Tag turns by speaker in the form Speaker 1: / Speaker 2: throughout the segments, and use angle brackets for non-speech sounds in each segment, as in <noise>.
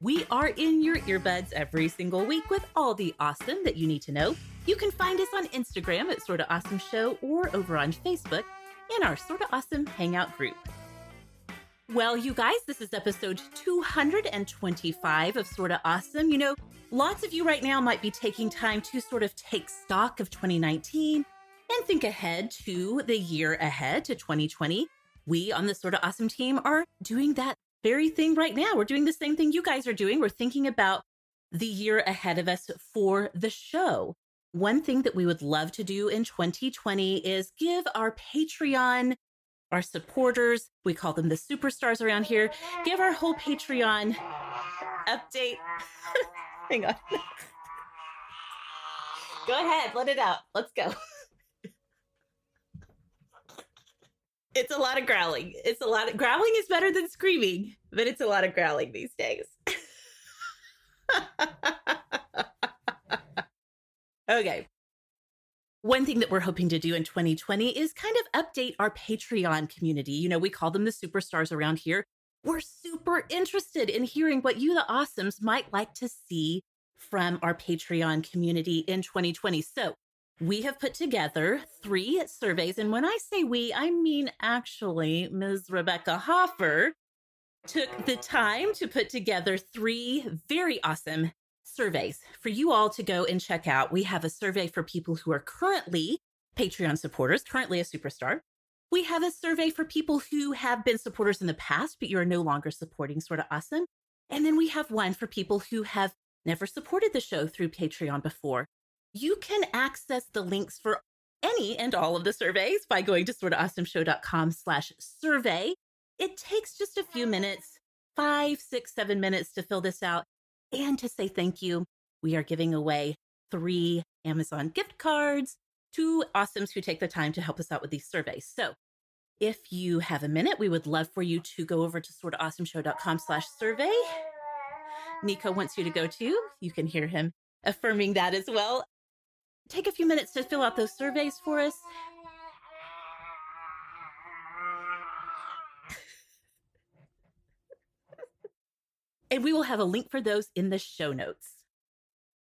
Speaker 1: We are in your earbuds every single week with all the awesome that you need to know. You can find us on Instagram at Sorta Awesome Show or over on Facebook in our Sorta Awesome Hangout group. Well, you guys, this is episode 225 of Sorta Awesome. You know, lots of you right now might be taking time to sort of take stock of 2019 and think ahead to the year ahead to 2020. We on the Sorta Awesome team are doing that very thing right now. We're doing the same thing you guys are doing. We're thinking about the year ahead of us for the show. One thing that we would love to do in 2020 is give our Patreon, our supporters, we call them the superstars around here, give our whole Patreon update. <laughs> Hang on. <laughs> go ahead, let it out. Let's go. It's a lot of growling. It's a lot of growling is better than screaming, but it's a lot of growling these days. <laughs> okay. One thing that we're hoping to do in 2020 is kind of update our Patreon community. You know, we call them the superstars around here. We're super interested in hearing what you, the awesomes, might like to see from our Patreon community in 2020. So we have put together three surveys. And when I say we, I mean actually Ms. Rebecca Hoffer took the time to put together three very awesome surveys for you all to go and check out. We have a survey for people who are currently Patreon supporters, currently a superstar. We have a survey for people who have been supporters in the past, but you are no longer supporting Sorta Awesome. And then we have one for people who have never supported the show through Patreon before you can access the links for any and all of the surveys by going to sortaawesomeshow.com slash survey. It takes just a few minutes, five, six, seven minutes to fill this out and to say thank you. We are giving away three Amazon gift cards to awesomes who take the time to help us out with these surveys. So if you have a minute, we would love for you to go over to sortaawesomeshow.com slash survey. Nico wants you to go too. You can hear him affirming that as well take a few minutes to fill out those surveys for us. <laughs> and we will have a link for those in the show notes.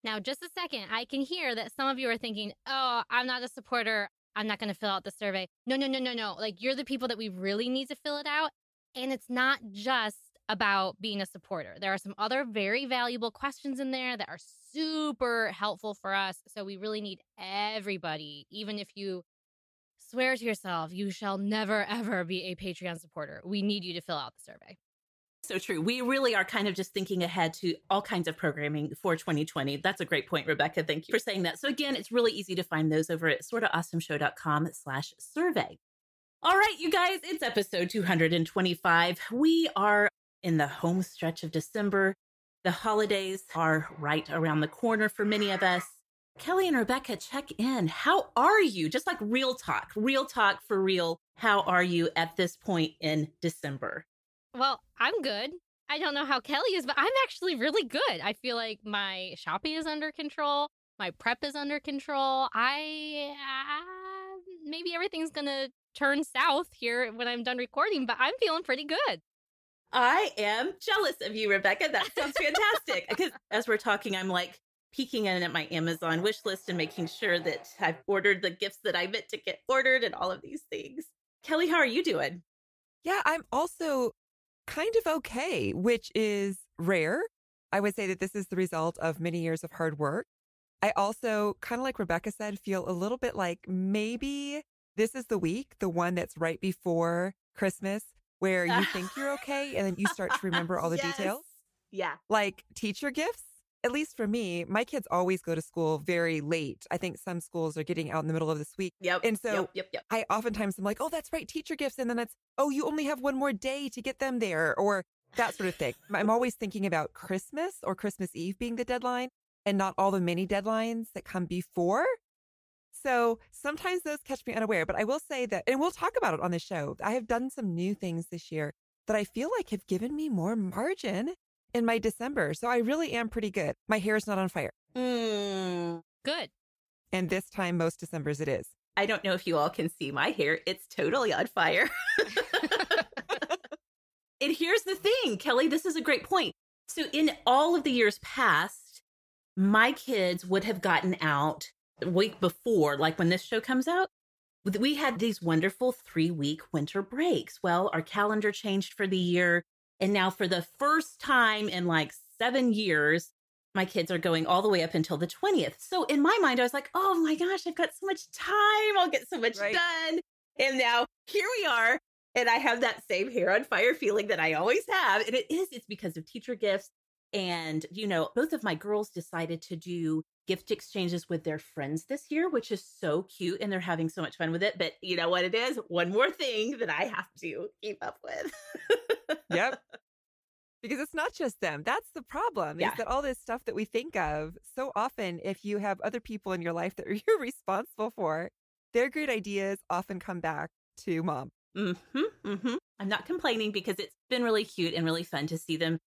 Speaker 2: Now, just a second. I can hear that some of you are thinking, oh, I'm not a supporter. I'm not going to fill out the survey. No, no, no, no, no. Like, you're the people that we really need to fill it out. And it's not just about being a supporter. There are some other very valuable questions in there that are super helpful for us. So we really need everybody, even if you swear to yourself, you shall never, <laughs> ever be a Patreon supporter. We need you to fill out the survey.
Speaker 1: So true. We really are kind of just thinking ahead to all kinds of programming for 2020. That's a great point, Rebecca. Thank you for saying that. So again, it's really easy to find those over at sortaawesomeshow.com slash survey. All right, you guys, it's episode 225. We are in the home stretch of December. The holidays are right around the corner for many of us. Kelly and Rebecca, check in. How are you? Just like real talk, real talk for real. How are you at this point in December?
Speaker 2: Well, I'm good. I don't know how Kelly is, but I'm actually really good. I feel like my shopping is under control. My prep is under control. I uh, maybe everything's going to turn south here when I'm done recording, but I'm feeling pretty good.
Speaker 1: I am jealous of you, Rebecca. That sounds fantastic. Because as we're talking, I'm like peeking in at my Amazon wish list and making sure that I've ordered the gifts that I meant to get ordered and all of these things. Kelly, how are you doing?
Speaker 3: Yeah, I'm also kind of okay, which is rare. I would say that this is the result of many years of hard work. I also, kind of like Rebecca said, feel a little bit like maybe this is the week, the one that's right before Christmas, where you <laughs> think you're okay and then you start to remember all the yes. details.
Speaker 1: Yeah.
Speaker 3: Like teacher gifts. At least for me, my kids always go to school very late. I think some schools are getting out in the middle of this week.
Speaker 1: Yep.
Speaker 3: And so
Speaker 1: yep, yep, yep.
Speaker 3: I oftentimes am like, oh, that's right, teacher gifts. And then it's, oh, you only have one more day to get them there or that sort of thing. I'm always thinking about Christmas or Christmas Eve being the deadline. and not all the mini deadlines that come before. So sometimes those catch me unaware, but I will say that, and we'll talk about it on the show. I have done some new things this year that I feel like have given me more margin in my December. So I really am pretty good. My hair is not on fire.
Speaker 1: Mm.
Speaker 2: Good.
Speaker 3: And this time, most Decembers, it is.
Speaker 1: I don't know if you all can see my hair. It's totally on fire. <laughs> <laughs> and here's the thing, Kelly, this is a great point. So, in all of the years past, my kids would have gotten out week before, like when this show comes out. We had these wonderful three week winter breaks. Well, our calendar changed for the year. And now, for the first time in like seven years, my kids are going all the way up until the 20th. So, in my mind, I was like, oh my gosh, I've got so much time. I'll get so much
Speaker 3: Right.
Speaker 1: done. And now here we are. And I have that same hair on fire feeling that I always have. And it is, it's because of teacher gifts. And, you know, both of my girls decided to do gift exchanges with their friends this year, which is so cute. And they're having so much fun with it. But you know what it is? One more thing that I have to keep up with.
Speaker 3: Yep. <laughs> because it's not just them. That's the problem
Speaker 1: Yeah.
Speaker 3: is that all this stuff that we think of so often, if you have other people in your life that <laughs> you're responsible for, their great ideas often come back to mom.
Speaker 1: Mm-hmm, mm-hmm. I'm not complaining because it's been really cute and really fun to see them.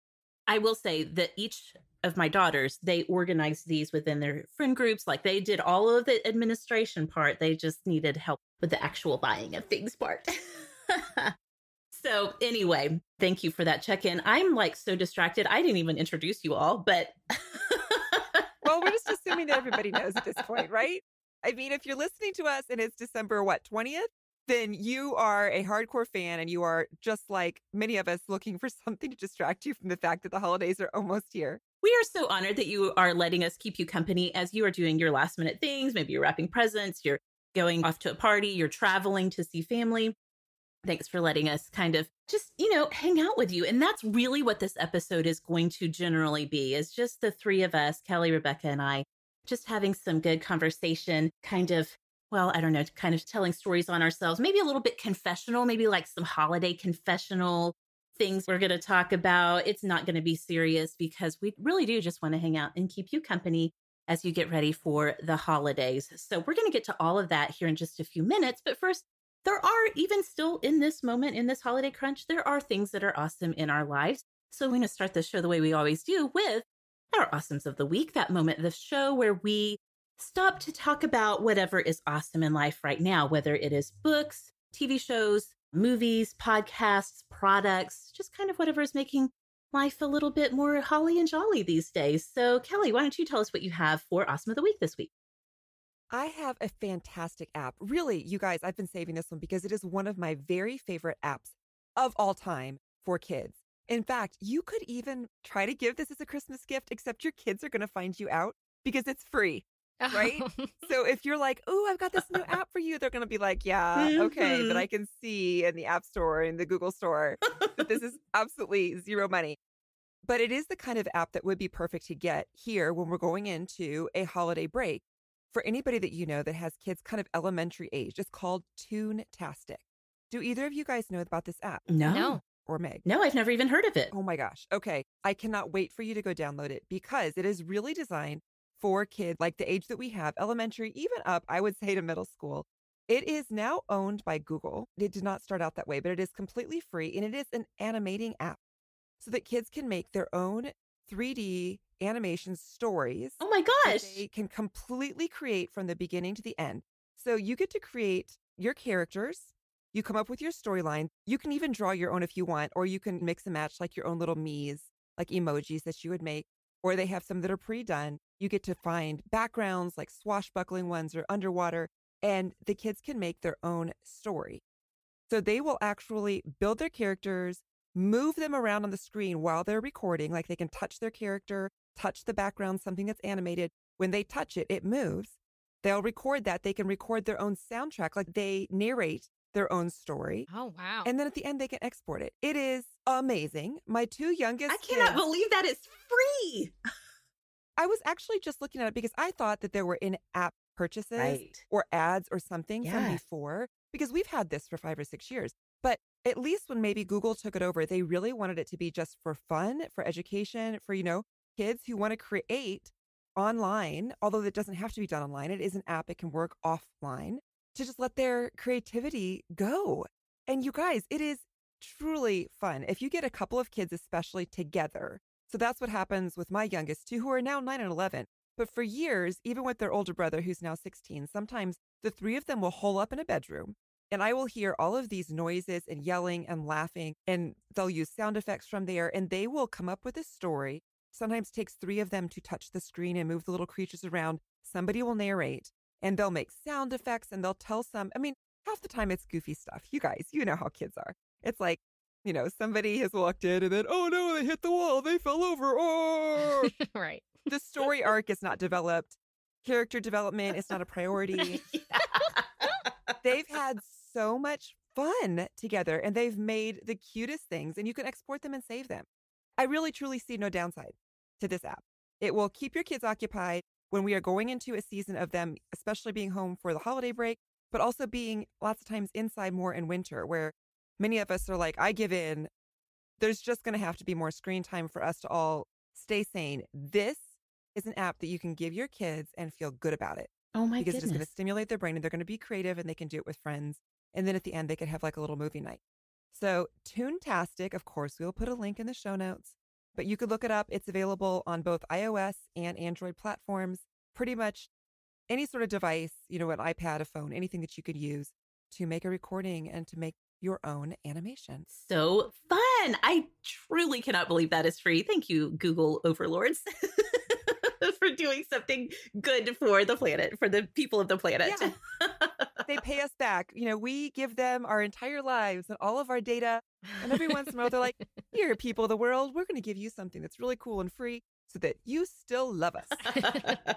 Speaker 1: I will say that each of my daughters, they organized these within their friend groups. Like they did all of the administration part. They just needed help with the actual buying of things part. <laughs> so anyway, thank you for that check-in. I'm like so distracted. I didn't even introduce you all, but
Speaker 3: Well, we're just <laughs> assuming that everybody knows at this point, right? I mean, if you're listening to us and it's December, what, 20th? Then you are a hardcore fan and you are just like many of us looking for <laughs> something to distract you from the fact that the holidays are almost here.
Speaker 1: We are so honored that you are letting us keep you company as you are doing your last minute things. Maybe you're wrapping presents, you're going off to a party, you're traveling to see family. Thanks for letting us kind of just, you know, hang out with you. And that's really what this episode is going to generally be is just the three of us, Kelly, Rebecca, and I, just having some good conversation, kind of, well, I don't know, kind of telling stories on ourselves, maybe a little bit confessional, maybe like some holiday confessional things we're going to talk about. It's not going to be serious because we really do just want to hang out and keep you company as you get ready for the holidays. So we're going to get to all of that here in just a few minutes. But first, there are even still in this moment, in this holiday crunch, there are things that are awesome in our lives. So we're going to start the show the way we always do with our awesomes of the week, that moment of the show where we stop to talk about whatever is awesome in life right now, whether it is books, TV shows, movies, podcasts, products, just kind of whatever is making life a little bit more holly and jolly these days. So, Kelly, why don't you tell us what you have for Awesome of the Week this week?
Speaker 3: I have a fantastic app. Really, you guys, I've been saving this one because it is one of my very favorite apps of all time for kids. In fact, you could even try to give this as a Christmas gift, except your kids are going to find you out because it's free. Right? <laughs> Oh. So if you're like, oh, I've got this new app for you, they're going to be like, yeah, okay, but. <laughs> I can see in the App Store and the Google Store that this is <laughs> absolutely zero money. But it is the kind of app that would be perfect to get here when we're going into a holiday break. For anybody that you know that has kids kind of elementary age, it's called Toontastic. Do either of you guys know about this app
Speaker 1: No.
Speaker 2: No.
Speaker 3: or Meg?
Speaker 1: No, I've never even heard of it.
Speaker 3: Oh my gosh. Okay. I cannot wait for you to go download it because it is really designed for kids like the age that we have, elementary, even up, I would say to middle school. It is now owned by Google. It did not start out that way, but it is completely free and it is an animating app so that kids can make their own 3D animation stories
Speaker 1: Oh my gosh.
Speaker 3: they can completely create from the beginning to the end. So you get to create your characters. You come up with your storyline. You can even draw your own if you want, or you can mix and match like your own little me's, like emojis that you would make, or they have some that are pre done. You get to find backgrounds like swashbuckling ones or underwater, and the kids can make their own story. So they will actually build their characters, move them around on the screen while they're recording. Like they can touch their character, touch the background, something that's animated. When they touch it, it moves. They'll record that. They can record their own soundtrack, like they narrate their own story.
Speaker 2: Oh wow.
Speaker 3: And then at the end, they can export it. It is amazing. My two youngest
Speaker 1: I cannot
Speaker 3: kids-
Speaker 1: believe that it's free.
Speaker 3: I was actually just looking at it because I thought that there were in app purchases
Speaker 1: Right.
Speaker 3: or ads or something from before because we've had this for five or six years. But at least when maybe Google took it over, they really wanted it to be just for fun, for education, for, you know, kids who want to create online, although it doesn't have to be done online. It is an app, it can work offline to just let their creativity go. And you guys, it is truly fun. If you get a couple of kids, especially together, so that's what happens with my youngest two, who are now nine and 11. But for years, even with their older brother, who's now 16, sometimes the three of them will hole up in a bedroom and I will hear all of these noises and yelling and laughing, and they'll use sound effects from there, and they will come up with a story. Sometimes takes three of them to touch the screen and move the little creatures around. Somebody will narrate, and they'll make sound effects, and they'll tell some. I mean, half the time it's goofy stuff. You guys, you know how kids are. It's like, you know, somebody has walked in, and then oh no, they hit the wall, they fell over. Oh, <laughs>
Speaker 2: right.
Speaker 3: The story <laughs> arc is not developed. Character development is not a priority. <laughs> They've had so much fun together and they've made the cutest things and you can export them and save them. I really truly see no downside to this app. It will keep your kids occupied when we are going into a season of them, especially being home for the holiday break, but also being lots of times inside more in winter, where many of us are like, I give in. There's just going to have to be more screen time for us to all stay sane. This is an app that you can give your kids and feel good about it.
Speaker 1: Oh my
Speaker 3: because
Speaker 1: goodness.
Speaker 3: it's going to stimulate their brain and they're going to be creative and they can do it with friends. And then at the end, they could have like a little movie night. So, Toontastic, of course, we'll put a link in the show notes, but you could look it up. It's available on both iOS and Android platforms. Pretty much any sort of device, you know, an iPad, a phone, anything that you could use to make a recording and to make your own animation.
Speaker 1: So fun. I truly cannot believe that is free. Thank you, Google overlords. <laughs> for doing something good for the planet, for the people of the planet.
Speaker 3: Yeah. they pay us back. You know, we give them our entire lives and all of our data. And every once in a while, they're like, here, people of the world, we're going to give you something that's really cool and free so that you still love us. <laughs>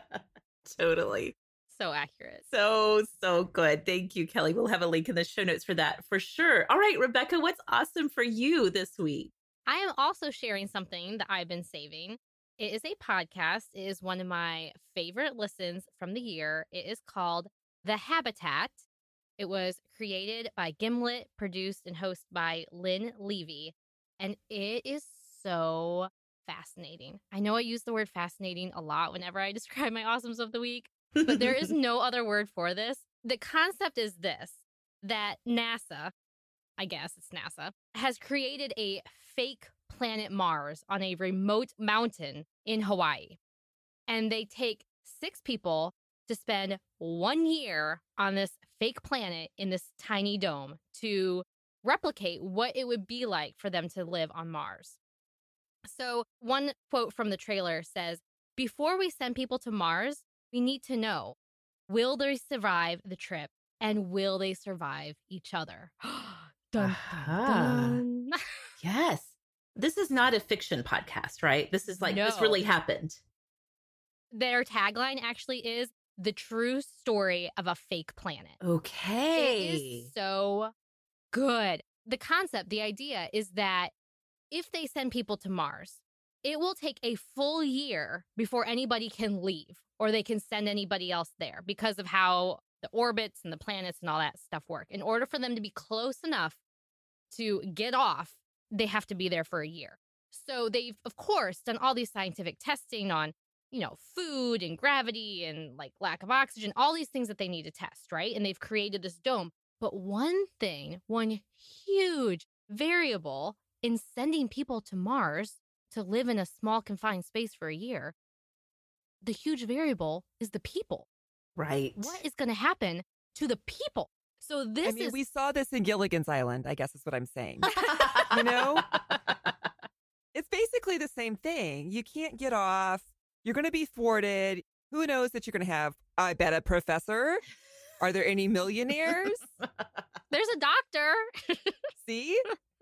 Speaker 1: totally.
Speaker 2: So accurate.
Speaker 1: So, so good. Thank you, Kelly. We'll have a link in the show notes for that for sure. All right, Rebecca, what's awesome for you this week?
Speaker 2: I am also sharing something that I've been saving. It is a podcast. It is one of my favorite listens from the year. It is called The Habitat. It was created by Gimlet, produced and hosted by Lynn Levy. And it is so fascinating. I know I use the word fascinating a lot whenever I <laughs> describe my awesomes of the week, but there is <laughs> no other word for this. The concept is this that NASA, I guess it's NASA, has created a fake planet Mars on a remote mountain in Hawaii. And they take six people to spend one year on this fake planet in this tiny dome to replicate what it would be like for them to live on Mars. So, one quote from the trailer says Before we send people to Mars, we need to know will they survive the trip and will they survive each other? <gasps> dun,
Speaker 1: Uh-huh.
Speaker 2: dun. <laughs>
Speaker 1: Yes. This is not a fiction podcast, right? This is like, this really happened.
Speaker 2: Their tagline actually is the true story of a fake planet.
Speaker 1: Okay.
Speaker 2: It is so good. The concept, the idea is that if they send people to Mars, it will take a full year before anybody can leave or they can send anybody else there because of how the orbits and the planets and all that stuff work. In order for them to be close enough to get off, they have to be there for a year. So they've, of course, done all these scientific testing on, you know, food and gravity and like lack of oxygen, all these things that they need to test, right? And they've created this dome. But one thing, one huge variable in sending people to Mars to live in a small confined space for a year, the huge variable is the people.
Speaker 1: Right.
Speaker 2: What is going to happen to the people? So this
Speaker 3: I mean,
Speaker 2: is
Speaker 3: we saw this in Gilligan's Island, I guess is what I'm saying. You know? <laughs> it's basically the same thing. You can't get off. You're going to be thwarted. Who knows that you're going to have, I bet, a professor? Are there any millionaires?
Speaker 2: there's a doctor. <laughs>
Speaker 3: See?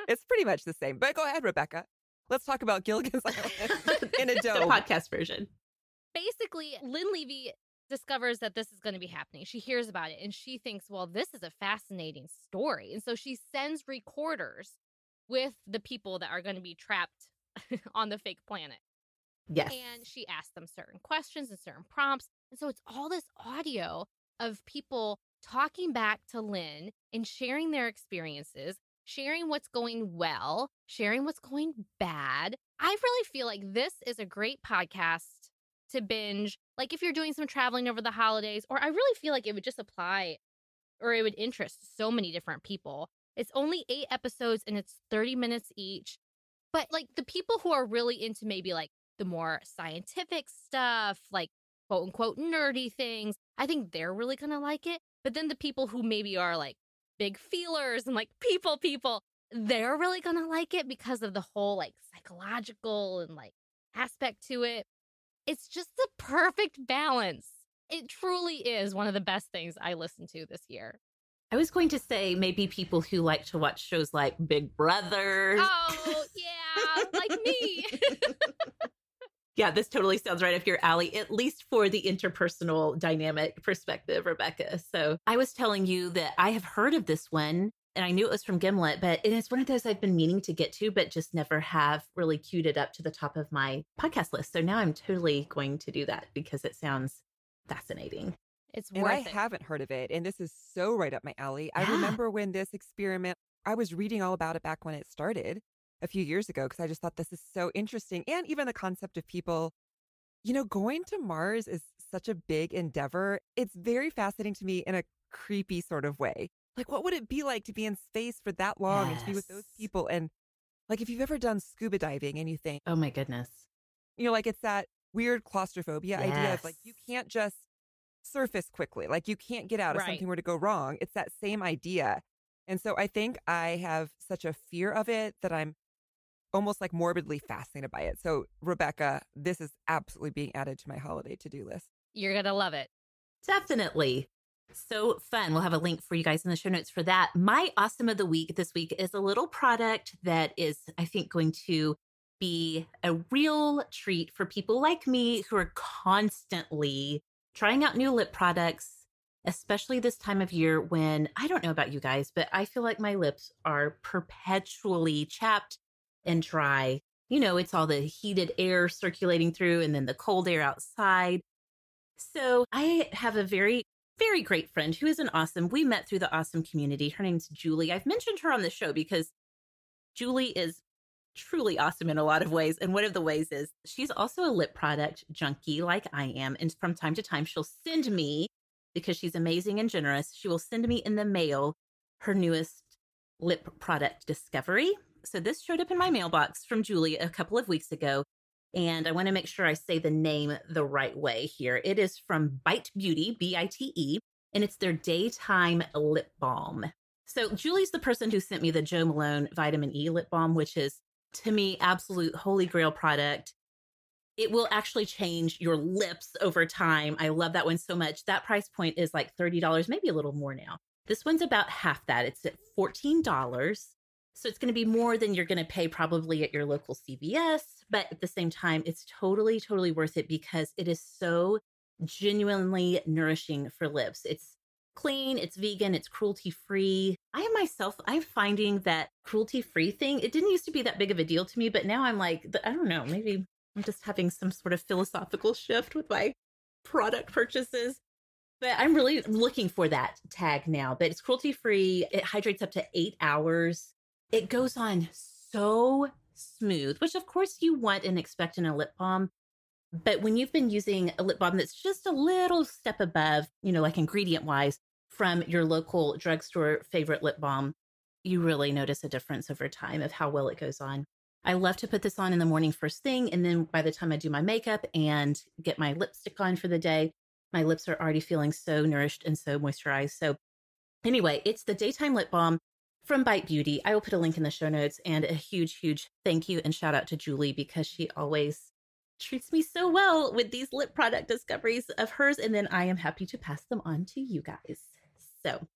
Speaker 3: It's pretty much the same. But go ahead, Rebecca. Let's talk about Gilligan's <laughs> Island in a
Speaker 1: the
Speaker 3: dome.
Speaker 1: podcast version.
Speaker 2: basically, Lynn Levy discovers that this is going to be happening. She hears about it and she thinks, well, this is a fascinating story. And so she sends recorders with the people that are going to be trapped <laughs> on the fake planet.
Speaker 1: Yes.
Speaker 2: And she asks them certain questions and certain prompts. And so it's all this audio of people talking back to Lynn and sharing their experiences, sharing what's going well, sharing what's going bad. I really feel like this is a great podcast to binge, like if you're doing some traveling over the holidays, or I really feel like it would just apply or it would interest so many different people. It's only eight episodes and it's 30 minutes each. But like the people who are really into maybe like the more scientific stuff, like quote unquote nerdy things, I think they're really going to like it. But then the people who maybe are like big feelers and like people people, they're really going to like it because of the whole like psychological and like aspect to it. It's just the perfect balance. It truly is one of the best things I listened to this year.
Speaker 1: I was going to say maybe people who like to watch shows like Big Brother.
Speaker 2: Oh, yeah, like me. <laughs> <laughs>
Speaker 1: yeah, this totally sounds right up your alley, at least for the interpersonal dynamic perspective, Rebecca. So I was telling you that I have heard of this one and I knew it was from Gimlet, but it is one of those I've been meaning to get to, but just never have really queued it up to the top of my podcast list. So now I'm totally going to do that because it sounds fascinating.
Speaker 2: It's
Speaker 3: and
Speaker 2: worth
Speaker 3: I
Speaker 2: it.
Speaker 3: haven't heard of it. And this is so right up my alley. I remember when this experiment, I was reading all about it back when it started a few years ago because I just thought this is so interesting. And even the concept of people, you know, going to Mars is such a big endeavor. It's very fascinating to me in a creepy sort of way. Like, what would it be like to be in space for that long and to be with those people? And like, if you've ever done scuba diving and you think,
Speaker 1: Oh my goodness.
Speaker 3: you know, like it's that weird claustrophobia idea of like you can't just surface quickly. Like you can't get out if something were to go wrong. It's that same idea. And so I think I have such a fear of it that I'm almost like morbidly fascinated by it. So Rebecca, this is absolutely being added to my holiday to-do list.
Speaker 2: You're going to love it.
Speaker 1: Definitely. So fun. We'll have a link for you guys in the show notes for that. My awesome of the week this week is a little product that is, I think, going to be a real treat for people like me who are constantly trying out new lip products, especially this time of year when I don't know about you guys, but I feel like my lips are perpetually chapped and dry. You know, it's all the heated air circulating through and then the cold air outside. So I have a very, very great friend who is an awesome. We met through the awesome community. Her name's Julie. I've mentioned her on the show because Julie is truly awesome in a lot of ways. And one of the ways is she's also a lip product junkie like I am. And from time to time, she'll send me, because she's amazing and generous, she will send me in the mail her newest lip product discovery. So this showed up in my mailbox from Julie a couple of weeks ago. And I want to make sure I say the name the right way here. It is from Bite Beauty, B I T E, and it's their daytime lip balm. So Julie's the person who sent me the Jo Malone vitamin E lip balm, which is to me absolute holy grail product. It will actually change your lips over time. I love that one so much. That price point is like $30, maybe a little more now. This one's about half that. It's at $14. So it's going to be more than you're going to pay probably at your local CVS. But at the same time, it's totally, totally worth it because it is so genuinely nourishing for lips. It's clean, it's vegan, it's cruelty free. I myself, I'm finding that cruelty free thing, it didn't used to be that big of a deal to me, but now I'm like, I don't know, maybe I'm just having some sort of philosophical shift with my product purchases. But I'm really looking for that tag now. But it's cruelty free. It hydrates up to eight hours. It goes on so smooth, which of course you want and expect in a lip balm. But when you've been using a lip balm that's just a little step above, you know, like ingredient wise from your local drugstore favorite lip balm, you really notice a difference over time of how well it goes on. I love to put this on in the morning first thing. And then by the time I do my makeup and get my lipstick on for the day, my lips are already feeling so nourished and so moisturized. So, anyway, it's the daytime lip balm from Bite Beauty. I will put a link in the show notes and a huge, huge thank you and shout out to Julie because she always treats me so well with these lip product discoveries of hers. And then I am happy to pass them on to you guys. So,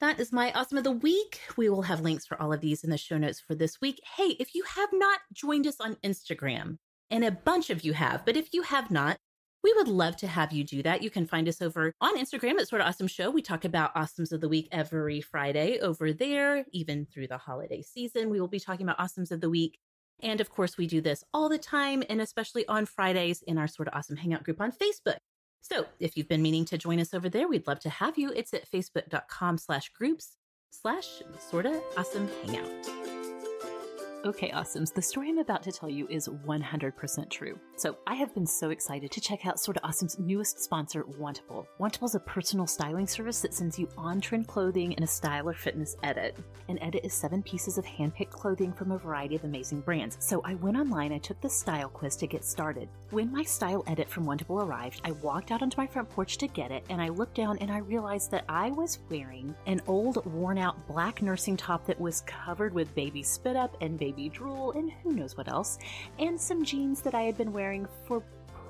Speaker 1: that is my awesome of the week. We will have links for all of these in the show notes for this week. Hey, if you have not joined us on Instagram, and a bunch of you have, but if you have not, we would love to have you do that. You can find us over on Instagram at Sorta Awesome Show. We talk about Awesomes of the Week every Friday over there, even through the holiday season. We will be talking about Awesomes of the Week. And of course, we do this all the time, and especially on Fridays in our Sorta Awesome Hangout group on Facebook. So if you've been meaning to join us over there, we'd love to have you. It's at facebook.com slash groups slash sorta awesome hangout.
Speaker 4: Okay, awesomes. The story I'm about to tell you is 100% true. So, I have been so excited to check out Sorta Awesome's newest sponsor, Wantable. Wantable is a personal styling service that sends you on trend clothing in a style or fitness edit. An edit is seven pieces of handpicked clothing from a variety of amazing brands. So, I went online, I took the style quiz to get started. When my style edit from Wantable arrived, I walked out onto my front porch to get it, and I looked down and I realized that I was wearing an old, worn out black nursing top that was covered with baby spit up and baby baby drool, and who knows what else, and some jeans that I had been wearing for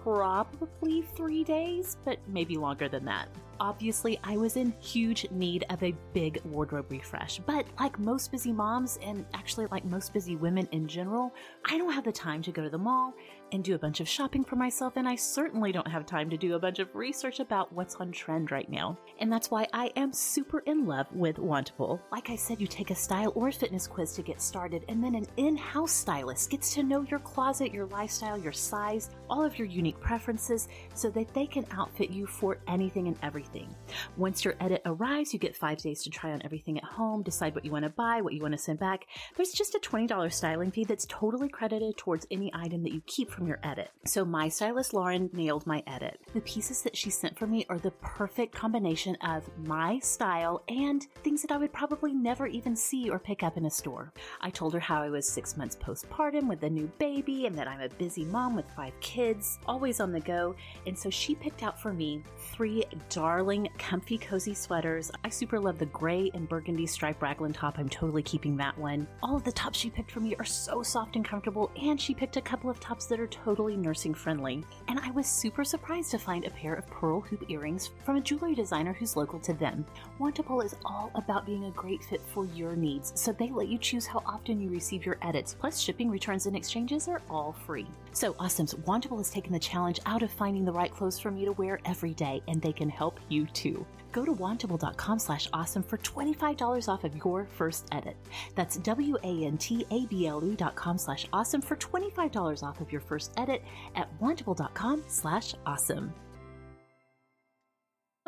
Speaker 4: probably three days, but maybe longer than that obviously I was in huge need of a big wardrobe refresh. But like most busy moms, and actually like most busy women in general, I don't have the time to go to the mall and do a bunch of shopping for myself, and I certainly don't have time to do a bunch of research about what's on trend right now. And that's why I am super in love with Wantable. Like I said, you take a style or fitness quiz to get started, and then an in house stylist gets to know your closet, your lifestyle, your size, all of your unique preferences, so that they can outfit you for anything and everything. Once your edit arrives, you get five days to try on everything at home, decide what you want to buy, what you want to send back. There's just a $20 styling fee that's totally credited towards any item that you keep from your edit. So my stylist Lauren nailed my edit. The pieces that she sent for me are the perfect combination of my style and things that I would probably never even see or pick up in a store. I told her how I was six months postpartum with a new baby and that I'm a busy mom with five kids, always on the go. And so she picked out for me three darling, comfy, cozy sweaters. I super love the gray and burgundy striped raglan top. I'm totally keeping that one. All of the tops she picked for me are so soft and comfortable, and she picked a couple of tops that are totally nursing friendly. And I was super surprised to find a pair of pearl hoop earrings from a jewelry designer who's local to them. Wantable is all about being a great fit for your needs, so they let you choose how often you receive your edits, plus shipping, returns, and exchanges are all free. So, Awesomes, Wantable has taken the challenge out of finding the right clothes for me to wear every day, and they can help you too. Go to wantable.com slash awesome for $25 off of your first edit. That's W-A-N-T-A-B-L-E dot com slash awesome for $25 off of your first edit at wantable.com slash awesome.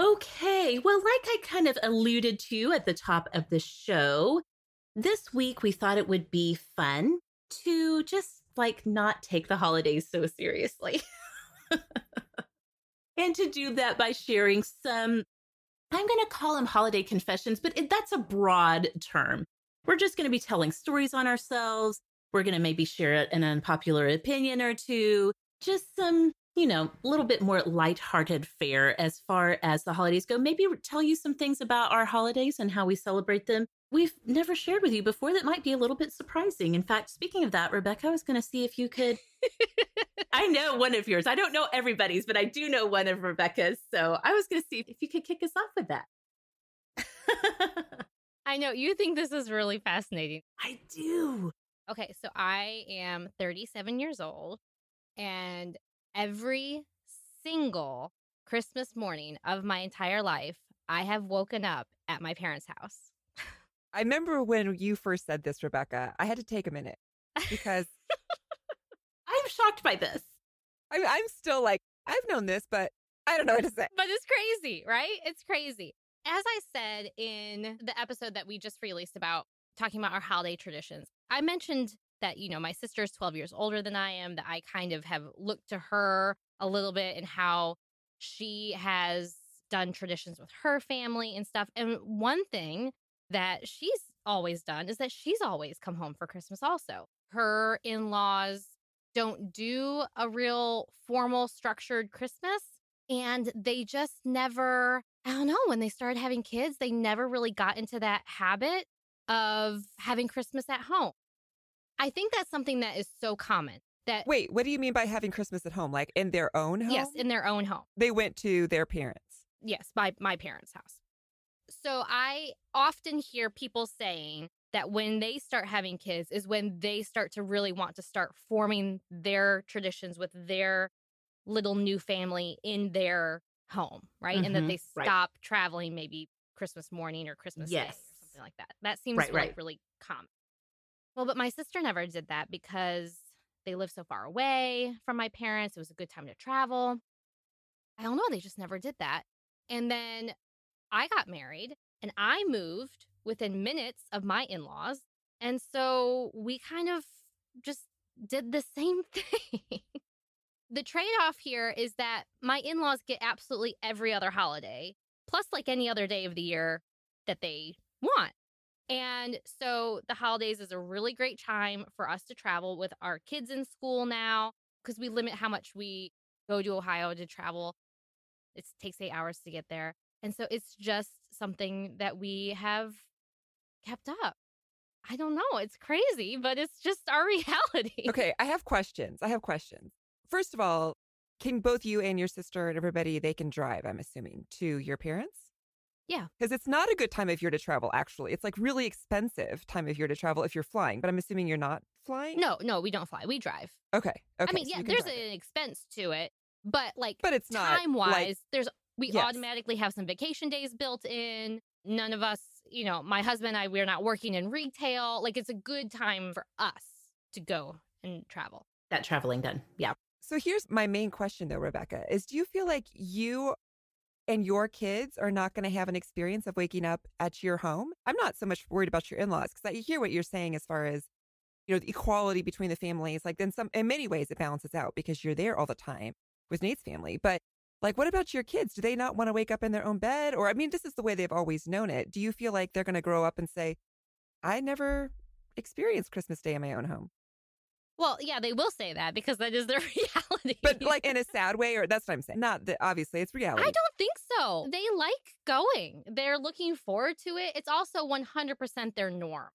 Speaker 4: Okay, well, like I kind of alluded to at the top of the show, this week we thought it would be fun to just like not take the holidays so seriously. <laughs> and to do that by sharing some, I'm going to call them holiday confessions, but it, that's a broad term. We're just going to be telling stories on ourselves. We're going to maybe share an unpopular opinion or two, just some, you know, a little bit more lighthearted fare as far as the holidays go. Maybe tell you some things about our holidays and how we celebrate them we've never shared with you before that might be a little bit surprising. In fact, speaking of that, Rebecca, I was going to see if you could. <laughs> I know one of yours. I don't know everybody's, but I do know one of Rebecca's. So I was going to see if you could kick us off with that. <laughs>
Speaker 2: I know you think this is really fascinating.
Speaker 4: I do.
Speaker 2: Okay, so I am 37 years old, and every single Christmas morning of my entire life, I have woken up at my parents' house.
Speaker 3: I remember when you first said this, Rebecca, I had to take a minute because <laughs>
Speaker 4: I'm shocked by this.
Speaker 3: I, I'm still like, I've known this, but I don't know what to say.
Speaker 2: But it's crazy, right? It's crazy. As I said in the episode that we just released about talking about our holiday traditions, I mentioned that, you know, my sister is 12 years older than I am, that I kind of have looked to her a little bit and how she has done traditions with her family and stuff. And one thing that she's always done is that she's always come home for Christmas also. Her in laws don't do a real formal, structured Christmas. And they just never, I don't know, when they started having kids, they never really got into that habit of having Christmas at home. I think that's something that is so common. That
Speaker 3: Wait, what do you mean by having Christmas at home? Like in their own home?
Speaker 2: Yes, in their own home.
Speaker 3: They went to their parents.
Speaker 2: Yes, by my parents' house. So I often hear people saying that when they start having kids is when they start to really want to start forming their traditions with their little new family in their home, right? Mm-hmm, and that mm-hmm. they stop right. traveling maybe Christmas morning or Christmas yes. Day or something like that. That seems right, really, right. really common. Well, but my sister never did that because they live so far away from my parents. It was a good time to travel. I don't know. They just never did that. And then I got married and I moved within minutes of my in laws And so we kind of just did the same <laughs> thing. the trade off here is that my in laws get absolutely every other holiday, plus like any other day of the year that they want. And so the holidays is a really great time for us to travel with our kids in school now because we limit how much we go to Ohio to travel. It takes eight hours to get there. And so it's just something that we have kept up. I don't know. It's crazy, but it's just our <laughs> reality.
Speaker 3: Okay, I have questions. I have questions. First of all, can both you and your sister and everybody they can drive, I'm assuming, to your parents?
Speaker 2: Yeah.
Speaker 3: Because it's not a good time of year to travel, actually. It's like really expensive time of year to travel if you're flying, but I'm assuming you're not flying?
Speaker 2: No, no, we don't fly. We drive.
Speaker 3: Okay. Okay.
Speaker 2: I mean,
Speaker 3: so
Speaker 2: yeah, there's
Speaker 3: it.
Speaker 2: an expense to it, but like
Speaker 3: But it's not
Speaker 2: time wise,
Speaker 3: like-
Speaker 2: there's we
Speaker 3: Yes.
Speaker 2: automatically have some vacation days built in. None of us, you know, my husband and I, we're not working in retail. Like it's a good time for us to go and travel.
Speaker 1: That traveling done. Yeah.
Speaker 3: So here's my main question though, Rebecca, is do you feel like you and your kids are not going to have an experience of waking up at your home? I'm not so much worried about your in-laws because I hear what you're saying as far as you know the equality between the families. Like then some in many ways it balances out because you're there all the time with Nate's family. But like what about your kids? Do they not want to wake up in their own bed? Or I mean, this is the way they've always known it. Do you feel like they're going to grow up and say, I never experienced Christmas Day in my own home?
Speaker 2: Well, yeah, they will say that because that is their <laughs> reality.
Speaker 3: But like in a sad way, or that's what I'm saying. Not that obviously it's reality.
Speaker 2: I don't think so. They like going. They're looking forward to it. It's also 100% their norm.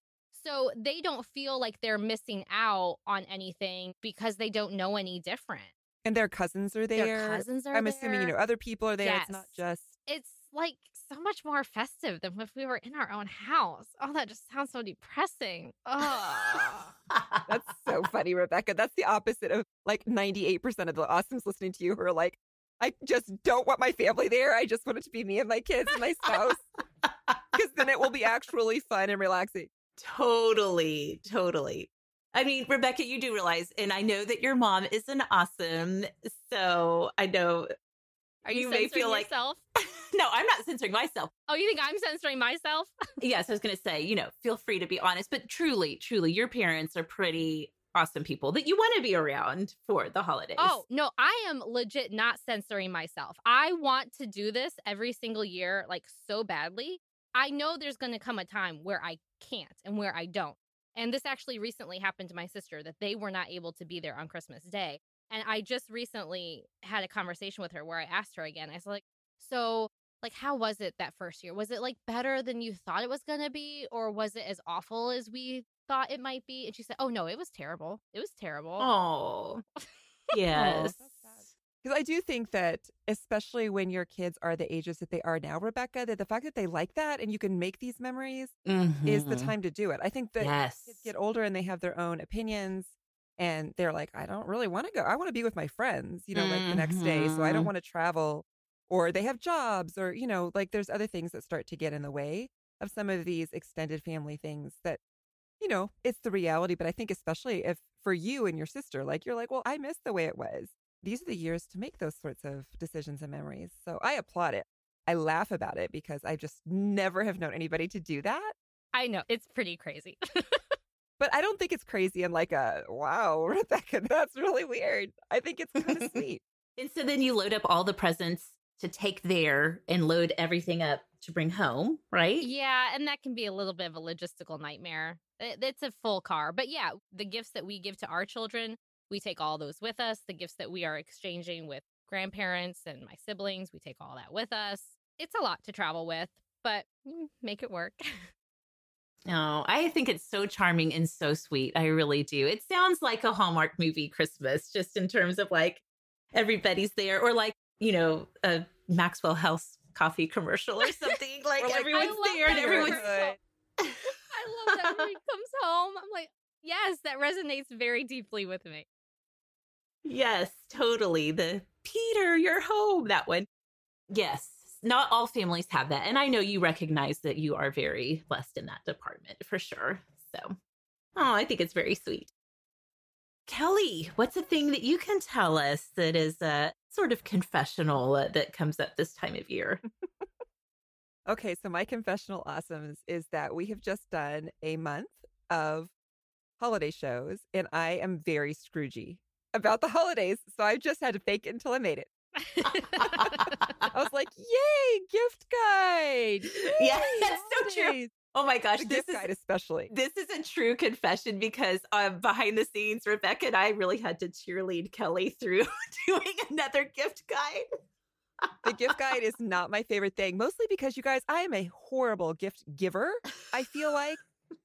Speaker 2: So they don't feel like they're missing out on anything because they don't know any different.
Speaker 3: And their cousins are there.
Speaker 2: Their cousins are
Speaker 3: I'm assuming you know other people are there. Yes. It's not just
Speaker 2: It's like so much more festive than if we were in our own house. Oh, that just sounds so depressing. Oh. <laughs>
Speaker 3: that's so funny, Rebecca. That's the opposite of like 98% of the awesomes listening to you who are like, I just don't want my family there. I just want it to be me and my kids and my spouse. <laughs> Because then it will be actually fun and relaxing.
Speaker 1: Totally, totally. I mean, Rebecca, you do realize, and I know that your mom is an awesome. So I know
Speaker 2: Are you,
Speaker 1: You may
Speaker 2: censoring
Speaker 1: feel like-
Speaker 2: yourself? <laughs>
Speaker 1: no, I'm not censoring myself.
Speaker 2: Oh, you think I'm censoring myself? <laughs>
Speaker 1: Yes, I was going to say, you know, feel free to be honest, but truly, truly, your parents are pretty awesome people that you want to be around for the holidays.
Speaker 2: Oh, no, I am legit not censoring myself. I want to do this every single year, like so badly. I know there's going to come a time where I can't and where I don't. And this actually recently happened to my sister that they were not able to be there on Christmas Day. And I just recently had a conversation with her where I asked her again. I was like, so like how was it that first year? Was it like better than you thought it was going to be or was it as awful as we thought it might be? And she said, "Oh no, it was terrible. It was terrible."
Speaker 1: Oh, <laughs> yes.
Speaker 3: Because I do think that, especially when your kids are the ages that they are now, Rebecca, that the fact that they like that and you can make these memories is the
Speaker 1: Mhm.
Speaker 3: time to do it. I think that
Speaker 1: Yes.
Speaker 3: kids get older and they have their own opinions and they're like, I don't really want to go. I want to be with my friends, you know, like the next day. So I don't
Speaker 1: Mhm.
Speaker 3: want to travel. Or they have jobs, or, you know, like there's other things that start to get in the way of some of these extended family things that, you know, it's the reality. But I think, especially if for you and your sister, like you're like, well, I miss the way it was. These are the years to make those sorts of decisions and memories. So I applaud it. I laugh about it because I just never have known anybody to do that.
Speaker 2: I know, it's pretty crazy. <laughs>
Speaker 3: But I don't think it's crazy and like a wow, <laughs> Rebecca, that's really weird. I think it's kind of <laughs> sweet.
Speaker 1: And so then you load up all the presents to take there and load everything up to bring home, right?
Speaker 2: Yeah, and that can be a little bit of a logistical nightmare. It's a full car. But yeah, the gifts that we give to our children, we take all those with us. The gifts that we are exchanging with grandparents and my siblings, we take all that with us. It's a lot to travel with, but make it work.
Speaker 1: No, <laughs> oh, I think it's so charming and so sweet. I really do. It sounds like a Hallmark movie Christmas, just in terms of like everybody's there, or like, you know, a Maxwell House coffee commercial or <laughs> something. Like,
Speaker 3: Or like,
Speaker 1: everyone's there and everyone's
Speaker 3: neighborhood. <laughs>
Speaker 2: I love that when he comes home. I'm like, yes, that resonates very deeply with me.
Speaker 1: Yes, totally. The Peter, you're home. That one. Yes. Not all families have that. And I know you recognize that you are very blessed in that department for sure. So, oh, I think it's very sweet. Kelly, what's a thing that you can tell us that is a sort of confessional uh, that comes up this time of year? <laughs>
Speaker 3: Okay, so my confessional awesomes is that we have just done a month of holiday shows, and I am very Scroogey about the holidays. So I just had to fake it until I made it. <laughs> I was like, "Yay, gift guide!" <laughs> Yay,
Speaker 1: yeah, that's so true. Oh my gosh,
Speaker 3: The
Speaker 1: this
Speaker 3: gift
Speaker 1: is
Speaker 3: guide, especially.
Speaker 1: this is a true confession because um, behind the scenes, Rebecca and I really had to cheerlead Kelly through <laughs> doing another gift guide.
Speaker 3: The gift guide is not my favorite thing, mostly because you guys, I am a horrible gift giver. I feel like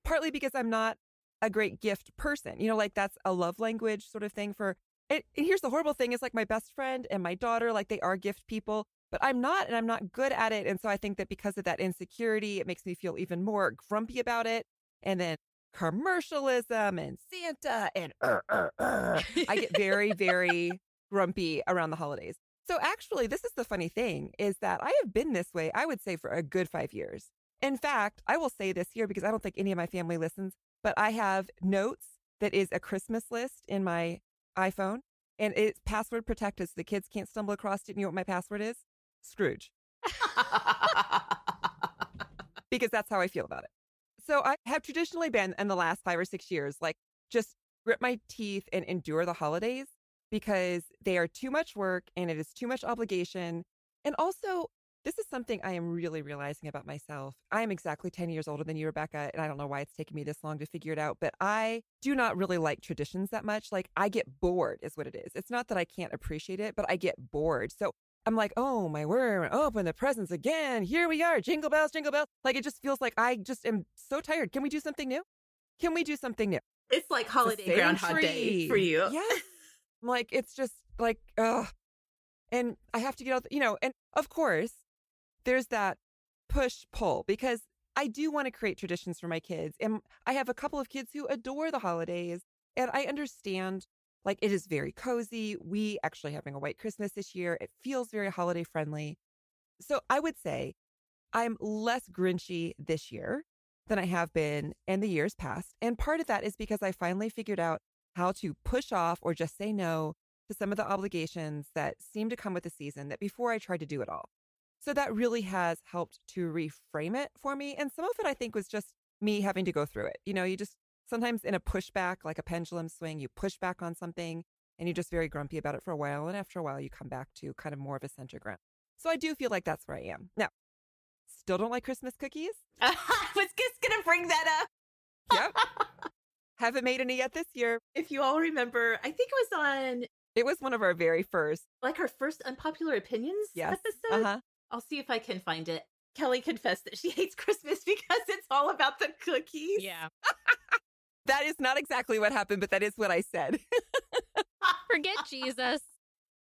Speaker 3: partly because I'm not a great gift person. You know, like that's a love language sort of thing for. And, and here's the horrible thing: is like my best friend and my daughter, like they are gift people, but I'm not, and I'm not good at it. And so I think that because of that insecurity, it makes me feel even more grumpy about it. And then commercialism and Santa and uh, uh, uh. I get very, very grumpy around the holidays. So actually, this is the funny thing is that I have been this way, I would say, for a good five years. In fact, I will say this here because I don't think any of my family listens, but I have notes that is a Christmas list in my iPhone and it's password protected so the kids can't stumble across it. And you know what my password is? Scrooge, <laughs> because that's how I feel about it. So I have traditionally been in the last five or six years, like just grit my teeth and endure the holidays because they are too much work and it is too much obligation. And also, this is something I am really realizing about myself. I am exactly 10 years older than you, Rebecca, and I don't know why it's taken me this long to figure it out, but I do not really like traditions that much. Like, I get bored, is what it is. It's not that I can't appreciate it, but I get bored. So I'm like, oh my word, open the presents again. Here we are, jingle bells, jingle bells. Like, it just feels like I just am so tired. Can we do something new? Can we do something new?
Speaker 1: it's like holiday Groundhog Day for you.
Speaker 3: Yes. I'm <laughs> like, it's just like, ugh. And I have to get out, you know, and of course, there's that push pull because I do want to create traditions for my kids. And I have a couple of kids who adore the holidays. And I understand, like, it is very cozy. We actually having a white Christmas this year. It feels very holiday friendly. So I would say I'm less grinchy this year than I have been in the years past. And part of that is because I finally figured out how to push off or just say no to some of the obligations that seem to come with the season that before I tried to do it all. So that really has helped to reframe it for me. And some of it I think was just me having to go through it. You know, you just sometimes in a pushback, like a pendulum swing, you push back on something and you're just very grumpy about it for a while. And after a while, you come back to kind of more of a center ground. So I do feel like that's where I am. Now, still don't like Christmas cookies? <laughs>
Speaker 1: I was just gonna bring that up.
Speaker 3: Yep. <laughs> Haven't made any yet this year.
Speaker 1: If you all remember, I think it was on
Speaker 3: It was one of our very first.
Speaker 1: like our first unpopular opinions
Speaker 3: Yes.
Speaker 1: episode.
Speaker 3: Uh huh.
Speaker 1: I'll see if I can find it. Kelly confessed that she <laughs> hates Christmas because it's all about the cookies.
Speaker 2: Yeah. <laughs>
Speaker 3: That is not exactly what happened, but that is what I said. <laughs>
Speaker 2: Forget Jesus.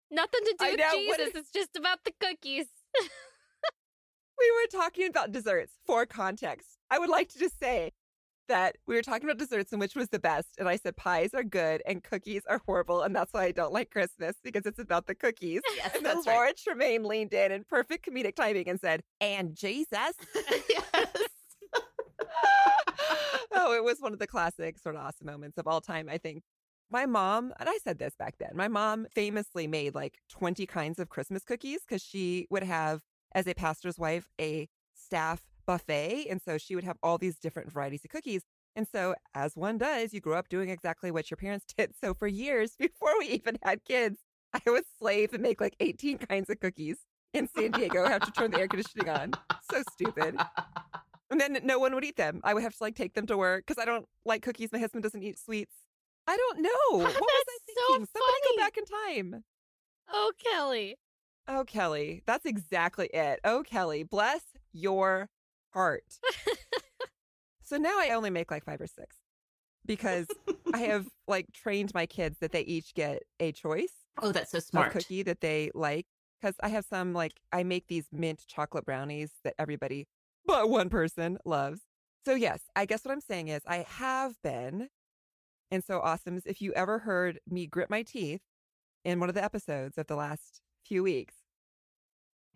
Speaker 2: Nothing to do
Speaker 3: I
Speaker 2: with
Speaker 3: know, what
Speaker 2: Jesus. It's just about the cookies.
Speaker 3: we were talking about desserts for context. I would like to just say that we were talking about desserts and which was the best. And I said pies are good and cookies are horrible. And that's why I don't like Christmas because it's about the cookies. <laughs>
Speaker 1: Yes,
Speaker 3: And then
Speaker 1: that's right.
Speaker 3: Laura Tremaine leaned in in perfect comedic timing and said, and Jesus. <laughs>
Speaker 1: yes. <laughs>
Speaker 3: oh, it was one of the classic Sorta Awesome moments of all time, I think. My mom, and I said this back then, my mom famously made like 20 kinds of Christmas cookies because she would have, as a pastor's wife, a staff buffet. And so she would have all these different varieties of cookies. And so, as one does, you grow up doing exactly what your parents <laughs> did. So, for years <laughs> before we even had kids, I would slave and make like 18 kinds of cookies in San Diego. have to turn the air conditioning on. So stupid. And then no one would eat them. I would have to like take them to work because I don't like cookies. My husband doesn't eat sweets. I don't know. Ah, what was I
Speaker 2: That's so
Speaker 3: thinking? Somebody go back in time.
Speaker 2: Oh, Kelly.
Speaker 3: Oh, Kelly. That's exactly it. Oh, Kelly. Bless your heart. <laughs> so now I only make like five or six because I <laughs> have like trained my kids that they each get a choice
Speaker 1: Oh, that's so smart.
Speaker 3: cookie that they like. Because I have some like I make these mint chocolate brownies that everybody <laughs> but one person loves. So yes, I guess what I'm saying is I have been, and so awesomes. If you ever heard me grit my teeth in one of the episodes of the last few weeks,